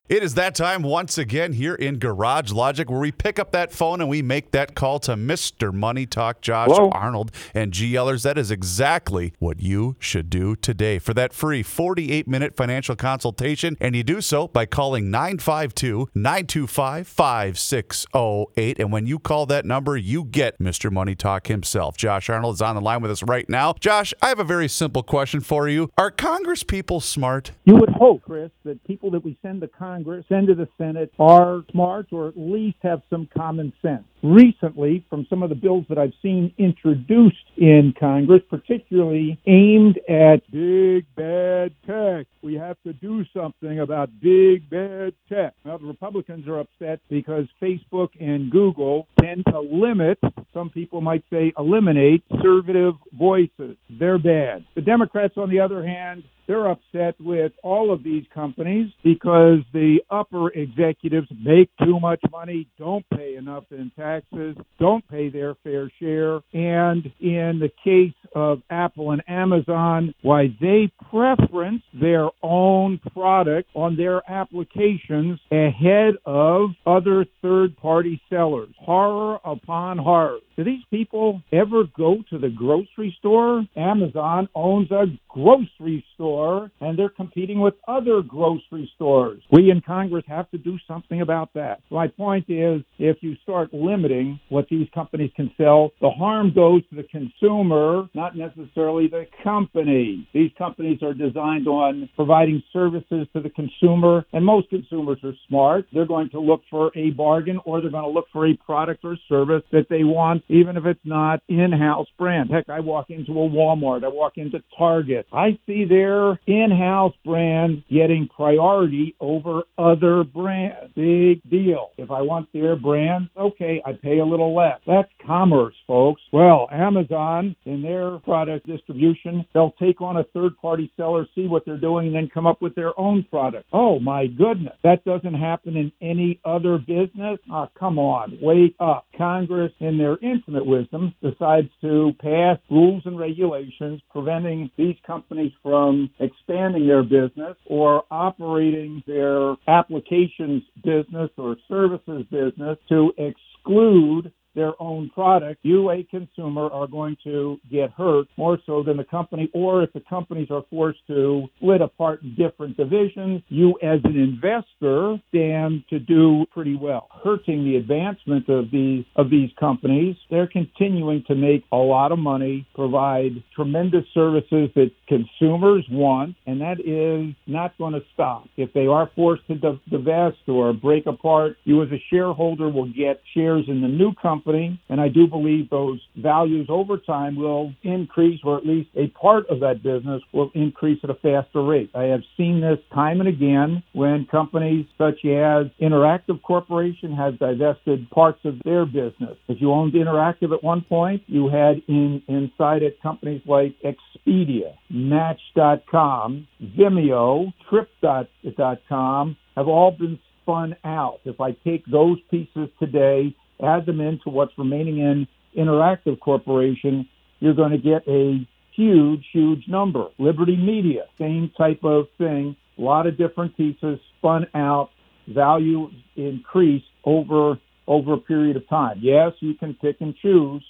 It is that time once again here in Garage Logic where we pick up that phone and we make that call to Mr. Money Talk Josh Hello? Arnold and GLers. That is exactly what you should do today for that free 48 minute financial consultation. And you do so by calling 952 925 5608. And when you call that number, you get Mr. Money Talk himself. Josh Arnold is on the line with us right now. Josh, I have a very simple question for you. Are Congress people smart? You would hope, Chris, that people that we send to Congress, send to the Senate, are smart or at least have some common sense. Recently, from some of the bills that I've seen introduced in Congress, particularly aimed at big bad tech, we have to do something about big bad tech. Now, the Republicans are upset because Facebook and Google tend to limit, some people might say eliminate, conservative voices. They're bad. The Democrats, on the other hand, they're upset with all of these companies because the upper executives make too much money, don't pay enough in taxes, don't pay their fair share, and in the case of Apple and Amazon, why they preference their own product on their applications ahead of other third party sellers. Horror upon horror. Do these people ever go to the grocery store? Amazon owns a grocery store and they're competing with other grocery stores. We in Congress have to do something about that. My point is if you start limiting what these companies can sell, the harm goes to the consumer, not necessarily the company. These companies are designed on providing services to the consumer, and most consumers are smart. They're going to look for a bargain or they're going to look for a product or service that they want, even if it's not in-house brand. Heck, I walk into a Walmart, I walk into Target. I see their in-house brand getting priority over other brands. Big deal. If I want their brand, okay, I pay a little less. That's commerce, folks. Well, Amazon in their product distribution, they'll take on a third-party seller, see what they're doing, and then come up with their own product. Oh my goodness. That doesn't happen in any other business? Ah, come on. Wake up. Congress, in their infinite wisdom, decides to pass rules and regulations preventing these companies from expanding their business or operating their applications business or services business to exclude their own product, you, a consumer, are going to get hurt more so than the company. Or if the companies are forced to split apart in different divisions, you, as an investor, stand to do pretty well. Hurting the advancement of these of these companies, they're continuing to make a lot of money, provide tremendous services that consumers want, and that is not going to stop. If they are forced to divest or break apart, you, as a shareholder, will get shares in the new company company, and I do believe those values over time will increase, or at least a part of that business will increase at a faster rate. I have seen this time and again when companies such as Interactive Corporation has divested parts of their business. If you owned Interactive at one point, you had in inside it companies like Expedia, Match.com, Vimeo, Trip.com have all been spun out. If I take those pieces today add them into what's remaining in Interactive Corporation, you're going to get a huge, huge number. Liberty Media, same type of thing. A lot of different pieces spun out, value increased over over a period of time. Yes, you can pick and choose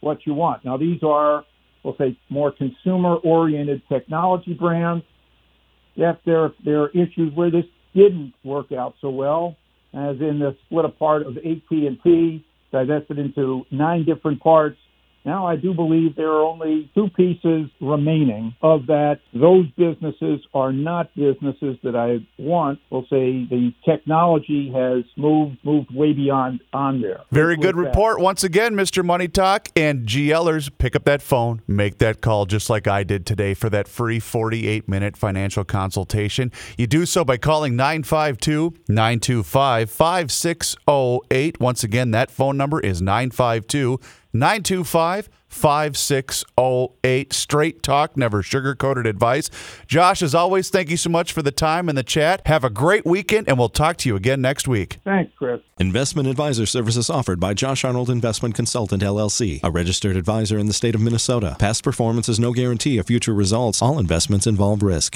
what you want. Now these are, we'll say, more consumer-oriented technology brands. Yes, there there are issues where this didn't work out so well as in the split apart of AT&T, divested into nine different parts. Now I do believe there are only two pieces remaining of that. Those businesses are not businesses that I want. We'll say the technology has moved moved way beyond on there. Very good report once again, Mr. Money Talk. And GLers, pick up that phone, make that call just like I did today for that free 48 minute financial consultation. You do so by calling 952 925 5608. Once again, that phone number is 952 925 5608. Straight talk, never sugar coated advice. Josh, as always, thank you so much for the time and the chat. Have a great weekend, and we'll talk to you again next week. Thanks, Chris. Investment advisor services offered by Josh Arnold Investment Consultant, LLC, a registered advisor in the state of Minnesota. Past performance is no guarantee of future results. All investments involve risk.